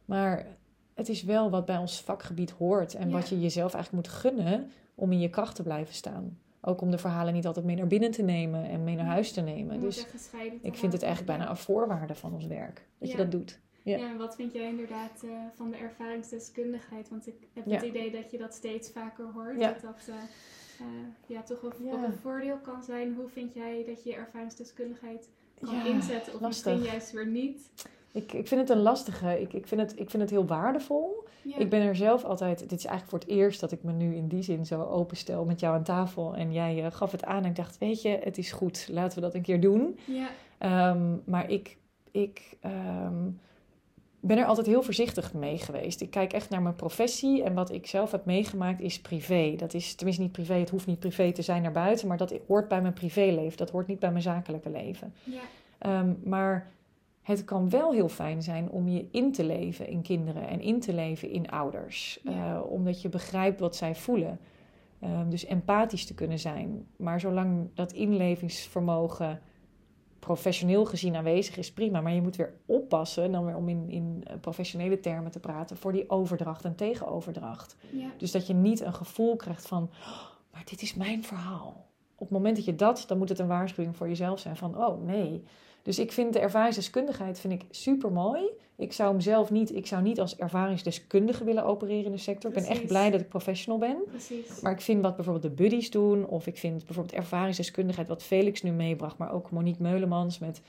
Maar het is wel wat bij ons vakgebied hoort en
Ja.
wat je jezelf eigenlijk moet gunnen om in je kracht te blijven staan. Ook om de verhalen niet altijd mee naar binnen te nemen en mee naar huis te nemen.
om
Dus
te
ik vind het eigenlijk bijna een voorwaarde van ons werk dat je dat doet.
Ja.
Ja.
en wat vind jij inderdaad eh, van de ervaringsdeskundigheid? Want ik heb het idee dat je dat steeds vaker hoort. Dat dat eh, eh, ja, toch ook, een voordeel kan zijn. Hoe vind jij dat je ervaringsdeskundigheid kan inzetten? Of misschien juist weer niet?
Ik, ik vind het een lastige. Ik, ik, vind het, ik vind het heel waardevol.
Ja.
Ik ben er zelf altijd. Dit is eigenlijk voor het eerst dat ik me nu in die zin zo openstel met jou aan tafel. En jij eh, gaf het aan en ik dacht: Weet je, het is goed, laten we dat een keer doen.
ja,
Ehm, maar ik, ik ehm, ben er altijd heel voorzichtig mee geweest. Ik kijk echt naar mijn professie en wat ik zelf heb meegemaakt is privé. Dat is tenminste niet privé, het hoeft niet privé te zijn naar buiten, maar dat hoort bij mijn privéleven. Dat hoort niet bij mijn zakelijke leven.
ja,
Ehm, maar het kan wel heel fijn zijn om je in te leven in kinderen en in te leven in ouders.
Ja.
Eh, omdat je begrijpt wat zij voelen. Ehm, dus empathisch te kunnen zijn. Maar zolang dat inlevingsvermogen professioneel gezien aanwezig is, prima. Maar je moet weer oppassen, dan weer om in, in eh, professionele termen te praten, voor die overdracht en tegenoverdracht.
ja,
Dus dat je niet een gevoel krijgt van, "Oh, maar dit is mijn verhaal. op het moment dat je dat, dan moet het een waarschuwing voor jezelf zijn van, oh nee. Dus ik vind de ervaringsdeskundigheid vind ik super mooi. Ik zou hem zelf niet, ik zou niet als ervaringsdeskundige willen opereren in de sector. Ik ben echt blij dat ik professional ben.
Precies.
Maar ik vind wat bijvoorbeeld de buddies doen, of ik vind bijvoorbeeld ervaringsdeskundigheid, wat Felix nu meebracht, maar ook Monique Meulemans met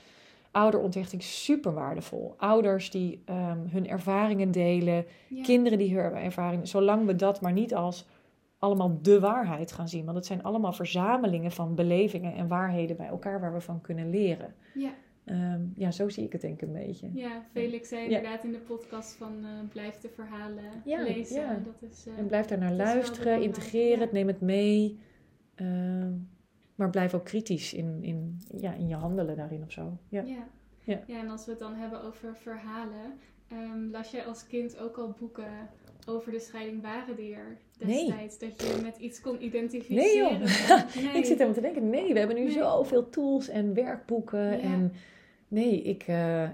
ouderonthechting, super waardevol. Ouders die ehm, hun ervaringen delen,
Ja.
kinderen die hun ervaringen, zolang we dat maar niet als allemaal de waarheid gaan zien. Want het zijn allemaal verzamelingen van belevingen en waarheden bij elkaar waar we van kunnen leren.
Ja.
Ehm, ja, zo zie ik het denk ik een beetje.
Ja, Felix zei
Ja.
inderdaad in de podcast van eh, blijf de verhalen
Ja,
lezen.
ja.
Dat is, eh,
En blijf daar naar luisteren,
ja.
het, neem het mee. Ehm, maar blijf ook kritisch in, in, ja, in je handelen daarin of zo. Ja.
ja.
Ja.
Ja. en als we het dan hebben over verhalen, ehm, las jij als kind ook al boeken over de scheiding
Nee.
destijds? Dat je met iets kon
Nee
identificeren?
joh,
Nee. (laughs)
ik zit helemaal te denken, nee, we hebben nu
Nee.
zoveel tools en werkboeken.
Ja.
En nee, ik, eh,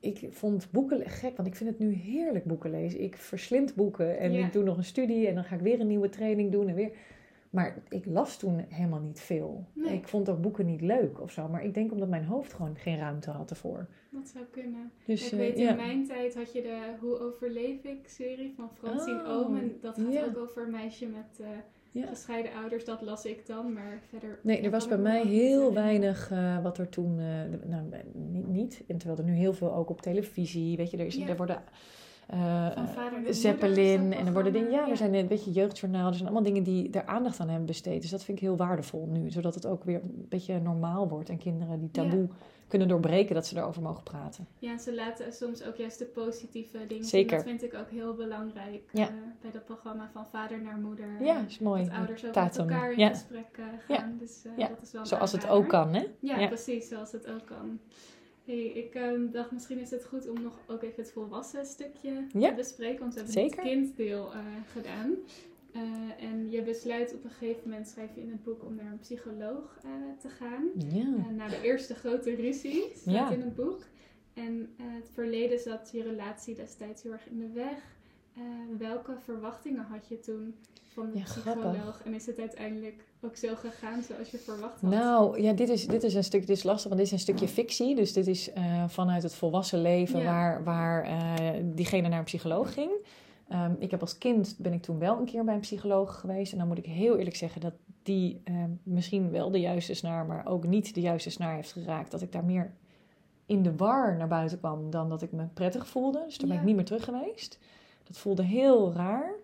ik vond boeken gek, want ik vind het nu heerlijk boeken lezen. Ik verslind boeken en
Ja.
ik doe nog een studie en dan ga ik weer een nieuwe training doen en weer... Maar ik las toen helemaal niet veel.
Nee.
Ik vond ook boeken niet leuk of zo. Maar ik denk omdat mijn hoofd gewoon geen ruimte had ervoor.
Dat zou kunnen.
Dus,
ik
eh,
weet,
ja.
in mijn tijd had je de Hoe overleef ik serie van Francine
Oh,
Oom. En dat gaat
ja.
ook over een meisje met eh,
Ja.
gescheiden ouders. Dat las ik dan, maar verder...
Nee, er was bij mij heel weinig eh, wat er toen. eh, nou, niet, niet. En terwijl er nu heel veel ook op televisie. Weet je, er, is,
Ja.
er worden. Eh, Zeppelin. En er worden dingen. Ja, er zijn een beetje jeugdjournaal. Er zijn allemaal dingen die er aandacht aan hebben besteed. Dus dat vind ik heel waardevol nu. Zodat het ook weer een beetje normaal wordt. En kinderen die taboe kunnen doorbreken dat ze erover mogen praten.
Ja, ze laten soms ook juist de positieve dingen zien.
Zeker.
Dat vind ik ook heel belangrijk
Ja.
eh, bij dat programma van vader naar moeder.
Ja, is mooi.
Dat ouders ook
Tatum.
met elkaar in
Ja.
gesprek eh, gaan. Dus
Ja.
dat is wel
Zoals het ook kan, hè?
Ja,
Ja.
precies, zoals het ook kan. Hey, ik ehm, dacht misschien is het goed om nog ook even het volwassen stukje
Ja.
te bespreken. Want we hebben
Zeker.
het kinddeel eh, gedaan. Eh, en je besluit op een gegeven moment, schrijf je in het boek, om naar een psycholoog eh, te gaan.
Ja.
Na de eerste grote ruzie, staat
Ja.
in het boek. En het verleden zat je relatie destijds heel erg in de weg. Welke verwachtingen had je toen van de
Ja,
psycholoog?
grappig.
En is het uiteindelijk ook zo gegaan zoals je verwacht had?
Nou, ja, dit is, dit is een stuk, dit is lastig, want dit is een stukje fictie. Dus dit is eh, vanuit het volwassen leven
Ja.
waar, waar eh, diegene naar een psycholoog ging. Ehm, ik heb als kind, ben ik toen wel een keer bij een psycholoog geweest. En dan moet ik heel eerlijk zeggen dat die ehm, misschien wel de juiste snaar, maar ook niet de juiste snaar heeft geraakt. Dat ik daar meer in de war naar buiten kwam dan dat ik me prettig voelde. Dus daar ben ik niet meer terug geweest. Dat voelde heel raar.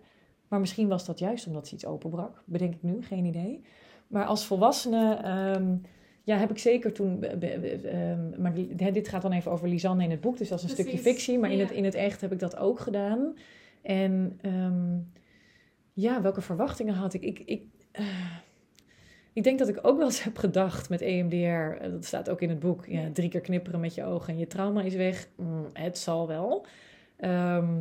Maar misschien was dat juist omdat ze iets openbrak. Bedenk ik nu, geen idee. Maar als volwassene ehm, ja, heb ik zeker toen... be- be- be- ehm, maar dit gaat dan even over Lisanne in het boek. Dus dat is een
Precies,
stukje fictie. Maar in, het, in het echt heb ik dat ook gedaan. En ehm, ja, welke verwachtingen had ik? Ik, ik, eh, ik denk dat ik ook wel eens heb gedacht met EMDR. eh, Dat staat ook in het boek. Ja, drie keer knipperen met je ogen en je trauma is weg. Mm, het zal wel. Ehm,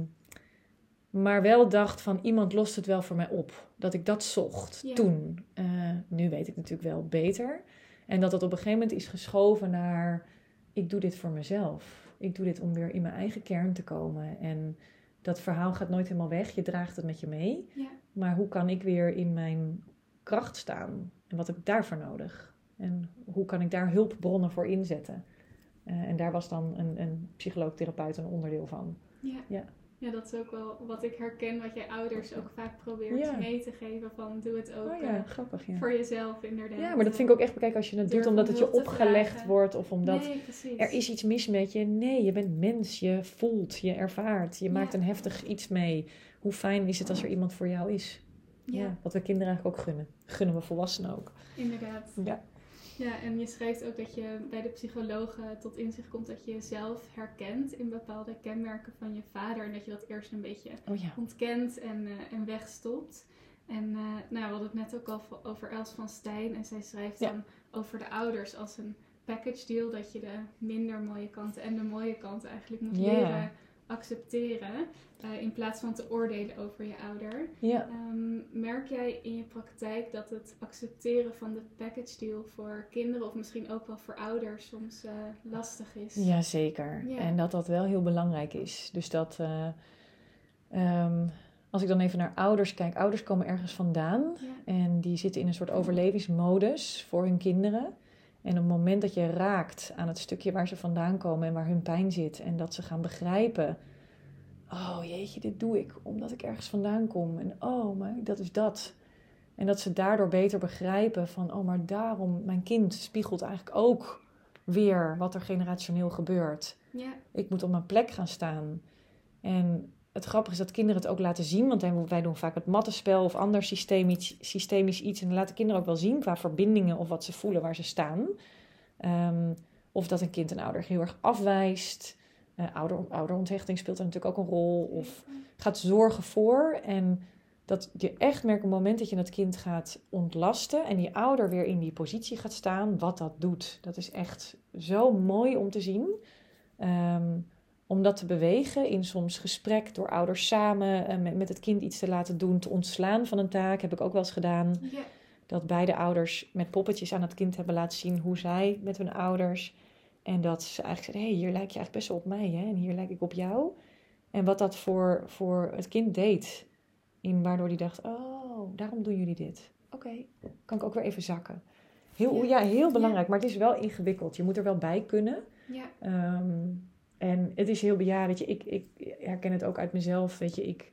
maar wel dacht van iemand lost het wel voor mij op. Dat ik dat zocht
Ja.
toen. Eh, nu weet ik natuurlijk wel beter. En dat het op een gegeven moment is geschoven naar... ik doe dit voor mezelf. Ik doe dit om weer in mijn eigen kern te komen. En dat verhaal gaat nooit helemaal weg. Je draagt het met je mee.
Ja.
Maar hoe kan ik weer in mijn kracht staan? En wat heb ik daarvoor nodig? En hoe kan ik daar hulpbronnen voor inzetten? Eh, en daar was dan een, een psycholoog-therapeut een onderdeel van.
Ja.
Ja.
Ja, dat is ook wel wat ik herken, wat jij ouders ook vaak probeert
Ja.
mee te geven. Van doe het ook
Oh ja,
eh,
grappig. Ja.
voor jezelf inderdaad.
ja, maar dat vind ik ook echt bekijken als je het
Durf
doet omdat
om
het je opgelegd
vragen.
wordt of omdat
Nee,
er is iets mis met je. Nee, je bent mens, je voelt, je ervaart, je maakt een heftig iets mee. Hoe fijn is het als er iemand voor jou is?
Ja,
Wat we kinderen eigenlijk ook gunnen. Gunnen we volwassenen ook.
inderdaad.
Ja.
Ja, en je schrijft ook dat je bij de psycholoog eh, tot inzicht komt dat je jezelf herkent in bepaalde kenmerken van je vader. En dat je dat eerst een beetje
Oh ja.
ontkent en, eh, en wegstopt. En eh, nou, we hadden het net ook al over Els van Stijn. En zij schrijft
Ja.
dan over de ouders als een package deal. Dat je de minder mooie kanten en de mooie kanten eigenlijk moet leren accepteren. eh, in plaats van te oordelen over je ouder.
Ja.
Ehm, merk jij in je praktijk dat het accepteren van de package deal voor kinderen of misschien ook wel voor ouders soms eh, lastig is?
Jazeker.
Ja.
En dat dat wel heel belangrijk is. Dus dat, eh, ehm, als ik dan even naar ouders kijk, ouders komen ergens vandaan
Ja.
en die zitten in een soort overlevingsmodus voor hun kinderen. En op het moment dat je raakt aan het stukje waar ze vandaan komen en waar hun pijn zit, en dat ze gaan begrijpen: oh jeetje, dit doe ik omdat ik ergens vandaan kom. En oh, maar dat is dat. En dat ze daardoor beter begrijpen van: oh, maar daarom, mijn kind spiegelt eigenlijk ook weer wat er generationeel gebeurt
Ja.
ik moet op mijn plek gaan staan. En het grappige is dat kinderen het ook laten zien, want wij- doen vaak het mattenspel of ander systemisch, systemisch iets. En laten kinderen ook wel zien qua verbindingen of wat ze voelen waar ze staan. Ehm, of dat een kind een ouder heel erg afwijst. Eh, ouder, ouderonthechting speelt er natuurlijk ook een rol. Of gaat zorgen voor. En dat je echt merkt op het moment dat je dat kind gaat ontlasten en die ouder weer in die positie gaat staan, wat dat doet. Dat is echt zo mooi om te zien. Ehm, om dat te bewegen in soms gesprek door ouders samen eh, met, met het kind iets te laten doen, te ontslaan van een taak, heb ik ook wel eens gedaan.
Ja.
Dat beide ouders met poppetjes aan het kind hebben laten zien hoe zij met hun ouders. En dat ze eigenlijk zeiden, hé, hey, hier lijk je eigenlijk best wel op mij hè? en hier lijk ik op jou. En wat dat voor, voor het kind deed. In waardoor hij dacht, oh, daarom doen jullie dit. Oké, kan ik ook weer even zakken. Heel,
Ja.
ja, heel belangrijk, maar het is wel ingewikkeld. Je moet er wel bij kunnen.
Ja.
Ehm, en het is heel, ja, weet je, ik, ik herken het ook uit mezelf. Weet je, ik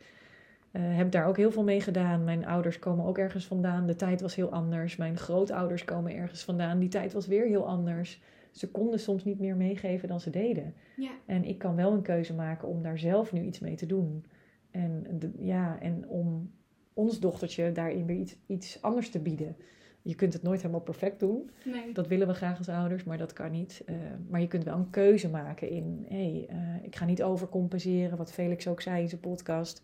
eh, heb daar ook heel veel mee gedaan. Mijn ouders komen ook ergens vandaan. De tijd was heel anders. Mijn grootouders komen ergens vandaan. Die tijd was weer heel anders. Ze konden soms niet meer meegeven dan ze deden.
Ja.
En ik kan wel een keuze maken om daar zelf nu iets mee te doen. En, de, ja, en om ons dochtertje daarin weer iets, iets anders te bieden. Je kunt het nooit helemaal perfect doen.
Nee.
Dat willen we graag als ouders, maar dat kan niet. Eh, maar je kunt wel een keuze maken in... hé, hey, ik ga niet overcompenseren, wat Felix ook zei in zijn podcast.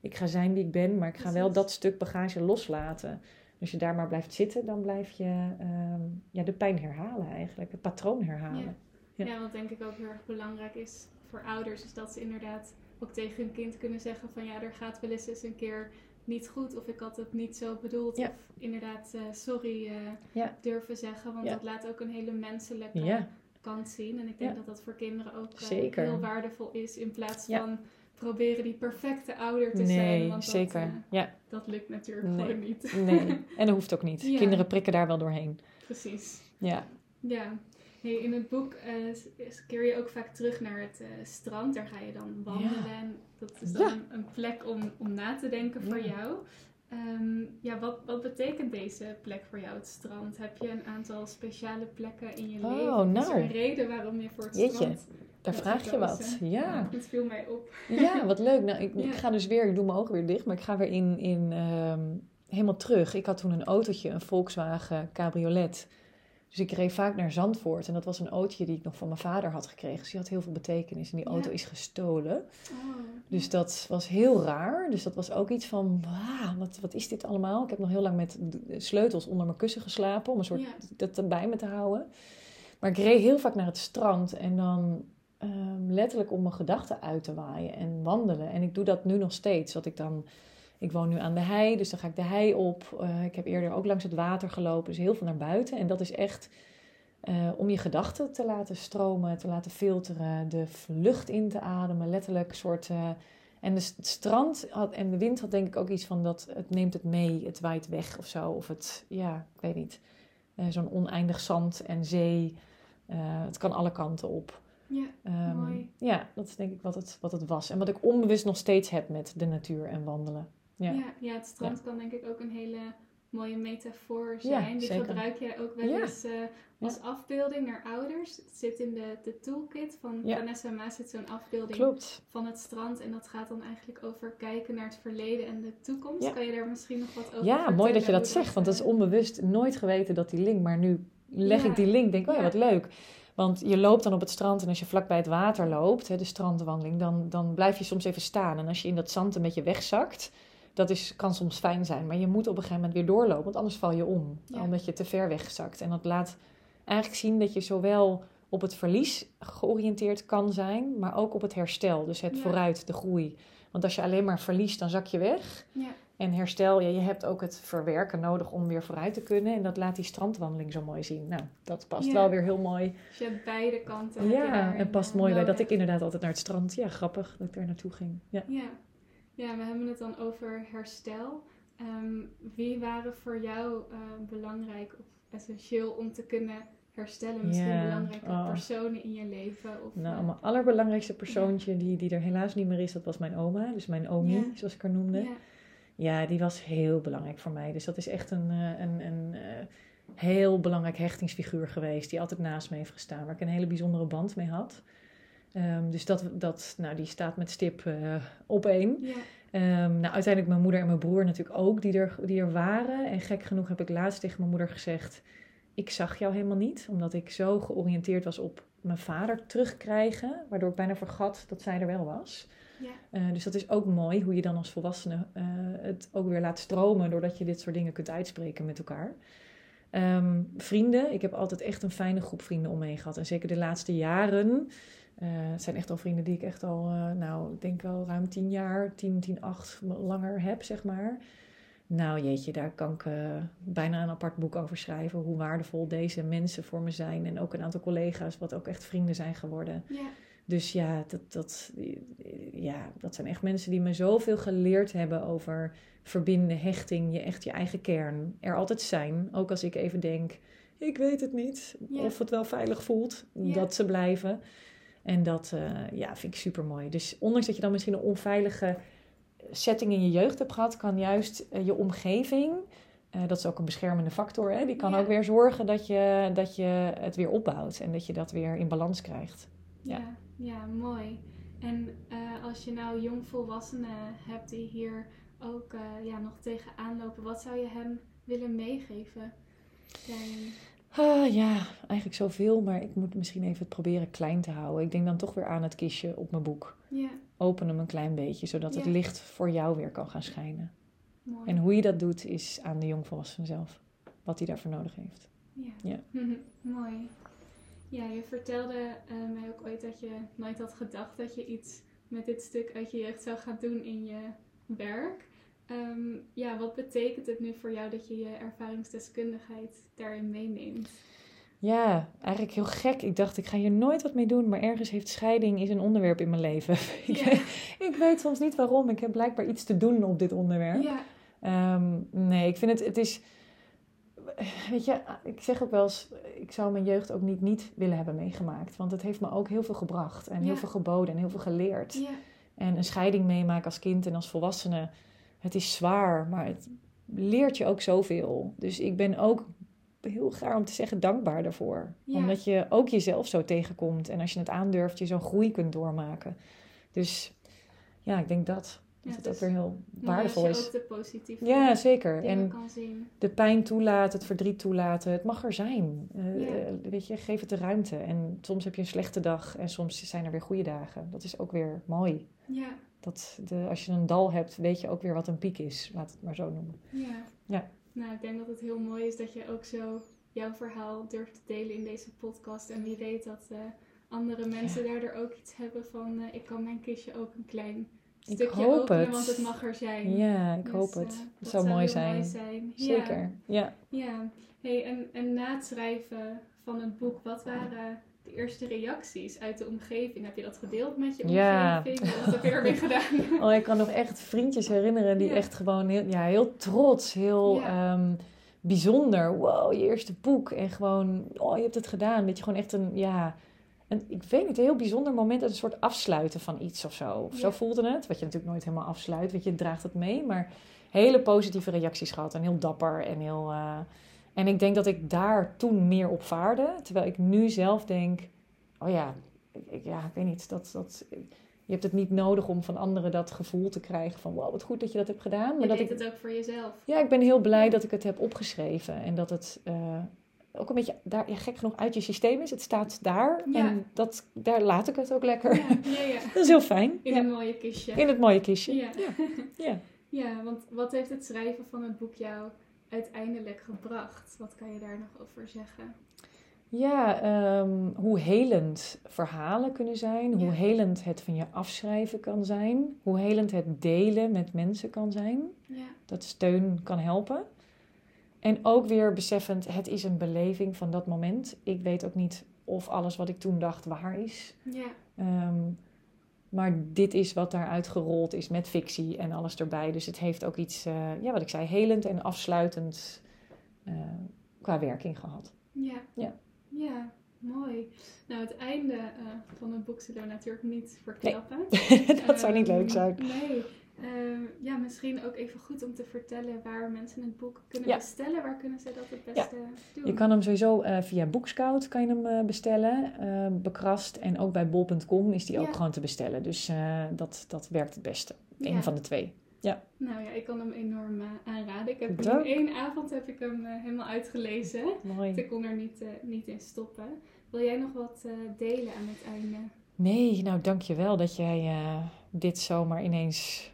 Ik ga zijn wie ik ben, maar ik ga wel dat stuk bagage loslaten. Als je daar maar blijft zitten, dan blijf je ehm, ja, de pijn herhalen eigenlijk. Het patroon herhalen. Ja.
Ja, wat denk ik ook heel erg belangrijk is voor ouders, is dat ze inderdaad ook tegen hun kind kunnen zeggen van ja, er gaat wel eens eens een keer niet goed of ik had het niet zo bedoeld.
Ja.
Of inderdaad, eh, sorry eh,
Ja.
durven zeggen, want
Ja.
dat laat ook een hele menselijke kant zien. En ik denk dat dat voor kinderen ook eh, heel waardevol is in plaats van proberen die perfecte ouder te zijn. Want dat,
zeker.
eh,
ja,
dat lukt natuurlijk
Nee.
gewoon niet.
nee. (laughs) En dat hoeft ook niet. Kinderen prikken daar wel doorheen.
Precies.
Ja,
Ja, hey, in het boek eh, keer je ook vaak terug naar het eh, strand. Daar ga je dan wandelen.
Ja.
Dat is dan
Ja.
een, plek om, om na te denken voor
Ja.
jou. Ehm, ja, wat, wat betekent deze plek voor jou, het strand? Heb je een aantal speciale plekken in je
Oh,
leven? Is er
nou.
een reden waarom je voor het
Jeetje,
strand
daar vraag je wat. Ja.
Het viel mij op.
Ja, wat leuk. Nou, (laughs) ik ga dus weer, ik doe mijn ogen weer dicht, maar ik ga weer in, in ehm, helemaal terug. Ik had toen een autootje, een Volkswagen cabriolet. Dus ik reed vaak naar Zandvoort. En dat was een autootje die ik nog van mijn vader had gekregen. Dus die had heel veel betekenis. En die auto
Ja.
is gestolen.
Oh,
Dus dat was heel raar. Dus dat was ook iets van, wauw, wat, wat is dit allemaal? Ik heb nog heel lang met sleutels onder mijn kussen geslapen. Om een soort
Ja.
dat erbij me te houden. Maar ik reed heel vaak naar het strand. En dan ehm, letterlijk om mijn gedachten uit te waaien en wandelen. En ik doe dat nu nog steeds. Dat ik dan... Ik woon nu aan de hei, dus dan ga ik de hei op. Eh, ik heb eerder ook langs het water gelopen, dus heel veel naar buiten. En dat is echt eh, om je gedachten te laten stromen, te laten filteren, de lucht in te ademen, letterlijk soort. eh, en de het strand had, en de wind had denk ik ook iets van dat het neemt het mee, het waait weg of zo. Of het, ja, ik weet niet. Zo'n oneindig zand en zee. Het kan alle kanten op.
ja,
Ehm,
Mooi.
Ja, dat is denk ik wat het, wat het was. En wat ik onbewust nog steeds heb met de natuur en wandelen. Ja.
ja. Ja, het strand kan denk ik ook een hele mooie metafoor
Ja,
zijn. Die
zeker.
gebruik jij ook wel eens eh, als afbeelding naar ouders. Het zit in de, de toolkit van. Vanessa Maas zit zo'n afbeelding
Klopt.
van het strand. En dat gaat dan eigenlijk over kijken naar het verleden en de toekomst. Kan je daar misschien nog wat over
Ja, mooi dat je dat zegt, want dat is onbewust nooit geweten dat die link. Maar nu leg ik die link, denk ik, oh Ja. wat leuk. Want je loopt dan op het strand en als je vlak bij het water loopt, hè, de strandwandeling, dan, dan blijf je soms even staan. En als je in dat zand een beetje wegzakt, dat is, kan soms fijn zijn. Maar je moet op een gegeven moment weer doorlopen, want anders val je om.
Ja.
Omdat je te ver wegzakt. En dat laat eigenlijk zien dat je zowel op het verlies georiënteerd kan zijn, maar ook op het herstel. Dus het
Ja.
vooruit, de groei. Want als je alleen maar verliest, dan zak je weg.
Ja,
En herstel, ja, je hebt ook het verwerken nodig om weer vooruit te kunnen. En dat laat die strandwandeling zo mooi zien. Nou, dat past
Ja.
wel weer heel mooi.
dus je hebt beide kanten.
Ja, en past
eh,
mooi bij dat ik inderdaad altijd naar het strand... Ja, grappig dat ik daar naartoe ging. Ja,
Ja. Ja, we hebben het dan over herstel. Ehm, wie waren voor jou uh, belangrijk of essentieel om te kunnen herstellen? Misschien
Ja,
belangrijke
oh.
personen in je leven? Of,
Nou,
eh,
mijn allerbelangrijkste persoontje die, die er helaas niet meer is, dat was mijn oma. Dus mijn omi,
Ja.
zoals ik haar noemde.
ja.
Ja, die was heel belangrijk voor mij. Dus dat is echt een, eh, een, een eh, heel belangrijk hechtingsfiguur geweest. Die altijd naast me heeft gestaan. Waar ik een hele bijzondere band mee had. Ehm, dus dat, dat, nou, die staat met stip eh, op één.
Ja.
Ehm, nou, uiteindelijk mijn moeder en mijn broer natuurlijk ook, die er, die er waren. En gek genoeg heb ik laatst tegen mijn moeder gezegd... ik zag jou helemaal niet, omdat ik zo georiënteerd was op mijn vader terugkrijgen... waardoor ik bijna vergat dat zij er wel was.
Ja.
Eh, dus dat is ook mooi, hoe je dan als volwassene eh, het ook weer laat stromen... doordat je dit soort dingen kunt uitspreken met elkaar. Ehm, vrienden, ik heb altijd echt een fijne groep vrienden om me heen gehad. En zeker de laatste jaren... eh, het zijn echt al vrienden die ik echt al, eh, nou, ik denk wel ruim tien jaar, tien, tien, acht langer heb, zeg maar. Nou, jeetje, daar kan ik eh, bijna een apart boek over schrijven. Hoe waardevol deze mensen voor me zijn. En ook een aantal collega's, wat ook echt vrienden zijn geworden.
Ja.
Dus ja, dat, dat, ja, dat zijn echt mensen die me zoveel geleerd hebben over verbinden, hechting, je echt je eigen kern. Er altijd zijn, ook als ik even denk, ik weet het niet.
Ja.
Of het wel veilig voelt,
Ja.
dat ze blijven. En dat eh, ja, vind ik super mooi. Dus ondanks dat je dan misschien een onveilige setting in je jeugd hebt gehad, kan juist eh, je omgeving, eh, dat is ook een beschermende factor, hè, die kan
Ja.
ook weer zorgen dat je, dat je het weer opbouwt en dat je dat weer in balans krijgt. Ja.
Ja. ja, mooi. En als je nou jongvolwassenen hebt die hier ook ja, nog tegenaan lopen, wat zou je hen willen meegeven? Daarin?
Ah, ja, eigenlijk zoveel, maar ik moet misschien even het proberen klein te houden. Ik denk dan toch weer aan het kistje op mijn boek.
Ja,
Open hem een klein beetje, zodat het licht voor jou weer kan gaan schijnen.
mooi.
En hoe je dat doet, is aan de jongvolwassene zelf. Wat hij daarvoor nodig heeft.
Ja.
Ja. (laughs)
Mooi. Ja, je vertelde eh, mij ook ooit dat je nooit had gedacht dat je iets met dit stuk uit je jeugd zou gaan doen in je werk. Ehm, ja, wat betekent het nu voor jou dat je je ervaringsdeskundigheid daarin meeneemt?
Ja, eigenlijk heel gek. Ik dacht, ik ga hier nooit wat mee doen, maar ergens heeft scheiding is een onderwerp in mijn leven. (laughs) ik,
Ja.
ik weet soms niet waarom. Ik heb blijkbaar iets te doen op dit onderwerp.
Ja,
Ehm, nee, ik vind het, het is, weet je, ik zeg ook wel eens, ik zou mijn jeugd ook niet niet willen hebben meegemaakt. Want het heeft me ook heel veel gebracht en heel veel geboden en heel veel geleerd.
ja,
En een scheiding meemaken als kind en als volwassene, het is zwaar, maar het leert je ook zoveel. Dus ik ben ook heel graag om te zeggen dankbaar daarvoor.
Ja.
Omdat je ook jezelf zo tegenkomt en als je het aandurft, je zo'n groei kunt doormaken. Dus ja, ik denk dat. Dat
Ja,
het
het
ook weer heel waardevol is.
ook de positieve
Ja, zeker. En
kan zien.
de pijn toelaten, het verdriet toelaten, het mag er zijn. Eh,
Ja.
eh, weet je, geef het de ruimte. En soms heb je een slechte dag en soms zijn er weer goede dagen. Dat is ook weer mooi.
Ja,
Dat de, als je een dal hebt, weet je ook weer wat een piek is. Laat het maar zo noemen.
ja.
Ja.
Nou, ik denk dat het heel mooi is dat je ook zo jouw verhaal durft te delen in deze podcast. En wie weet dat eh, andere mensen daardoor ook iets hebben van... ik kan mijn kistje ook een klein
Ik
stukje
hoop
openen,
het.
want het mag er zijn.
Ja, ik
Dus,
hoop
eh,
het.
dat
Het zou mooi zijn.
zijn. Ja.
Zeker. Ja.
Ja, hey, en, en na het schrijven van het boek, wat waren de eerste reacties uit de omgeving? Heb je dat gedeeld met je
Ja.
omgeving? Wat heb je (laughs) ermee gedaan?
Oh, ik kan nog echt vriendjes herinneren die
Ja.
echt gewoon heel, ja, heel trots, heel
Ja.
ehm, bijzonder. Wow, je eerste boek. En gewoon, oh, je hebt het gedaan. Dat je gewoon echt een, ja, een, ik weet niet, een heel bijzonder moment. Een soort afsluiten van iets of zo. Of Zo voelde het. Wat je natuurlijk nooit helemaal afsluit. Weet je, draagt het mee. Maar hele positieve reacties gehad. En heel dapper en heel... eh, en ik denk dat ik daar toen meer op vaarde. Terwijl ik nu zelf denk, oh ja, ik, ja, ik weet niet, dat... dat je hebt het niet nodig om van anderen dat gevoel te krijgen van wow, wat goed dat je dat hebt gedaan. Maar
Je
dat
deed
ik,
het ook voor jezelf.
ja, ik ben heel blij dat ik het heb opgeschreven en dat het eh, ook een beetje daar, ja, gek genoeg uit je systeem is. Het staat daar
Ja.
en dat, daar laat ik het ook lekker.
Ja. (laughs)
Dat is heel fijn.
In een mooie kistje.
In het mooie kistje.
Ja. (laughs)
Ja.
ja, want wat heeft het schrijven van het boek jou uiteindelijk gebracht? Wat kan je daar nog over zeggen?
Ja, ehm, hoe helend verhalen kunnen zijn, hoe helend het van je afschrijven kan zijn, hoe helend het delen met mensen kan zijn.
Ja,
dat steun kan helpen. En ook weer beseffend, het is een beleving van dat moment. Ik weet ook niet of alles wat ik toen dacht waar is.
ja,
Ehm, Maar dit is wat daaruit gerold is met fictie en alles erbij. Dus het heeft ook iets, uh, ja, wat ik zei, helend en afsluitend uh, qua werking gehad.
Ja.
Ja.
Ja, mooi. Nou, het einde uh, van het boek zullen we natuurlijk niet verklappen.
Nee. (laughs) dat zou niet leuk zijn.
Nee. Uh, ja, misschien ook even goed om te vertellen waar mensen het boek kunnen ja. bestellen. Waar kunnen ze dat het beste ja. doen?
Je kan hem sowieso uh, via Bookscout kan je hem uh, bestellen, bekrast. En ook bij bol.com is die ook gewoon te bestellen. Dus dat, dat werkt het beste. Een van de twee. Ja.
Nou ja, ik kan hem enorm aanraden. Ik heb hem in één avond heb ik hem helemaal uitgelezen.
Mooi.
Ik kon er niet, niet in stoppen. Wil jij nog wat delen aan het einde?
Nee, nou dankjewel dat jij dit zomaar ineens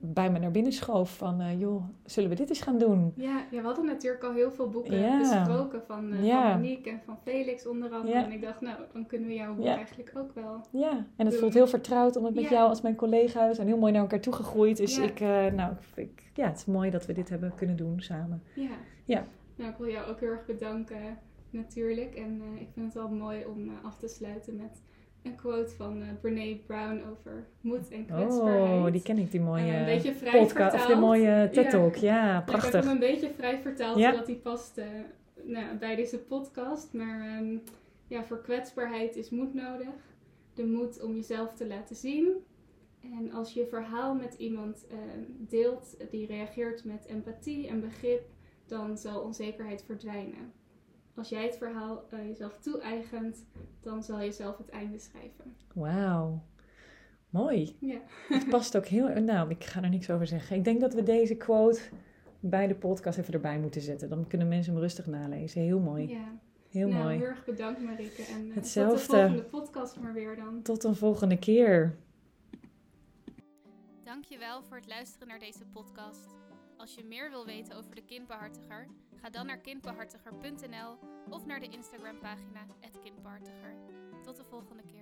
bij me naar binnen schoof van, uh, joh, zullen we dit eens gaan doen?
Ja, ja, we hadden natuurlijk al heel veel boeken ja. besproken van, uh,
ja.
van Monique en van Felix onder andere. En ik dacht, nou, dan kunnen we jouw boek eigenlijk ook wel
Ja, en het doen. voelt heel vertrouwd om het met jou als mijn collega. We zijn heel mooi naar elkaar toegegroeid. Dus ik, uh, nou, ik, ja, het is mooi dat we dit hebben kunnen doen samen.
Ja.
ja.
Nou, ik wil jou ook heel erg bedanken natuurlijk. En ik vind het wel mooi om af te sluiten met een quote van uh, Brene Brown over moed en kwetsbaarheid.
Oh, die ken ik, die mooie
uh, een beetje vrij
podcast, of die mooie TED-talk. Ja, ja prachtig.
Ik heb hem een beetje vrij vertaald, ja. zodat die past uh, nou, bij deze podcast. Maar um, ja, voor kwetsbaarheid is moed nodig. De moed om jezelf te laten zien. En als je verhaal met iemand deelt die reageert met empathie en begrip, dan zal onzekerheid verdwijnen. Als jij het verhaal uh, jezelf toe-eigent, dan zal je zelf het einde schrijven.
Wauw. Mooi.
Ja.
Het past ook heel... Nou, ik ga er niks over zeggen. Ik denk dat we deze quote bij de podcast even erbij moeten zetten. Dan kunnen mensen hem rustig nalezen. Heel mooi.
Ja.
Heel
nou,
mooi.
heel erg bedankt Marike. En
Hetzelfde.
tot de volgende podcast maar weer dan.
Tot een volgende keer.
Dankjewel voor het luisteren naar deze podcast. Als je meer wil weten over de kindbehartiger, ga dan naar kindbehartiger.nl of naar de Instagram pagina @kindbehartiger. Tot de volgende keer.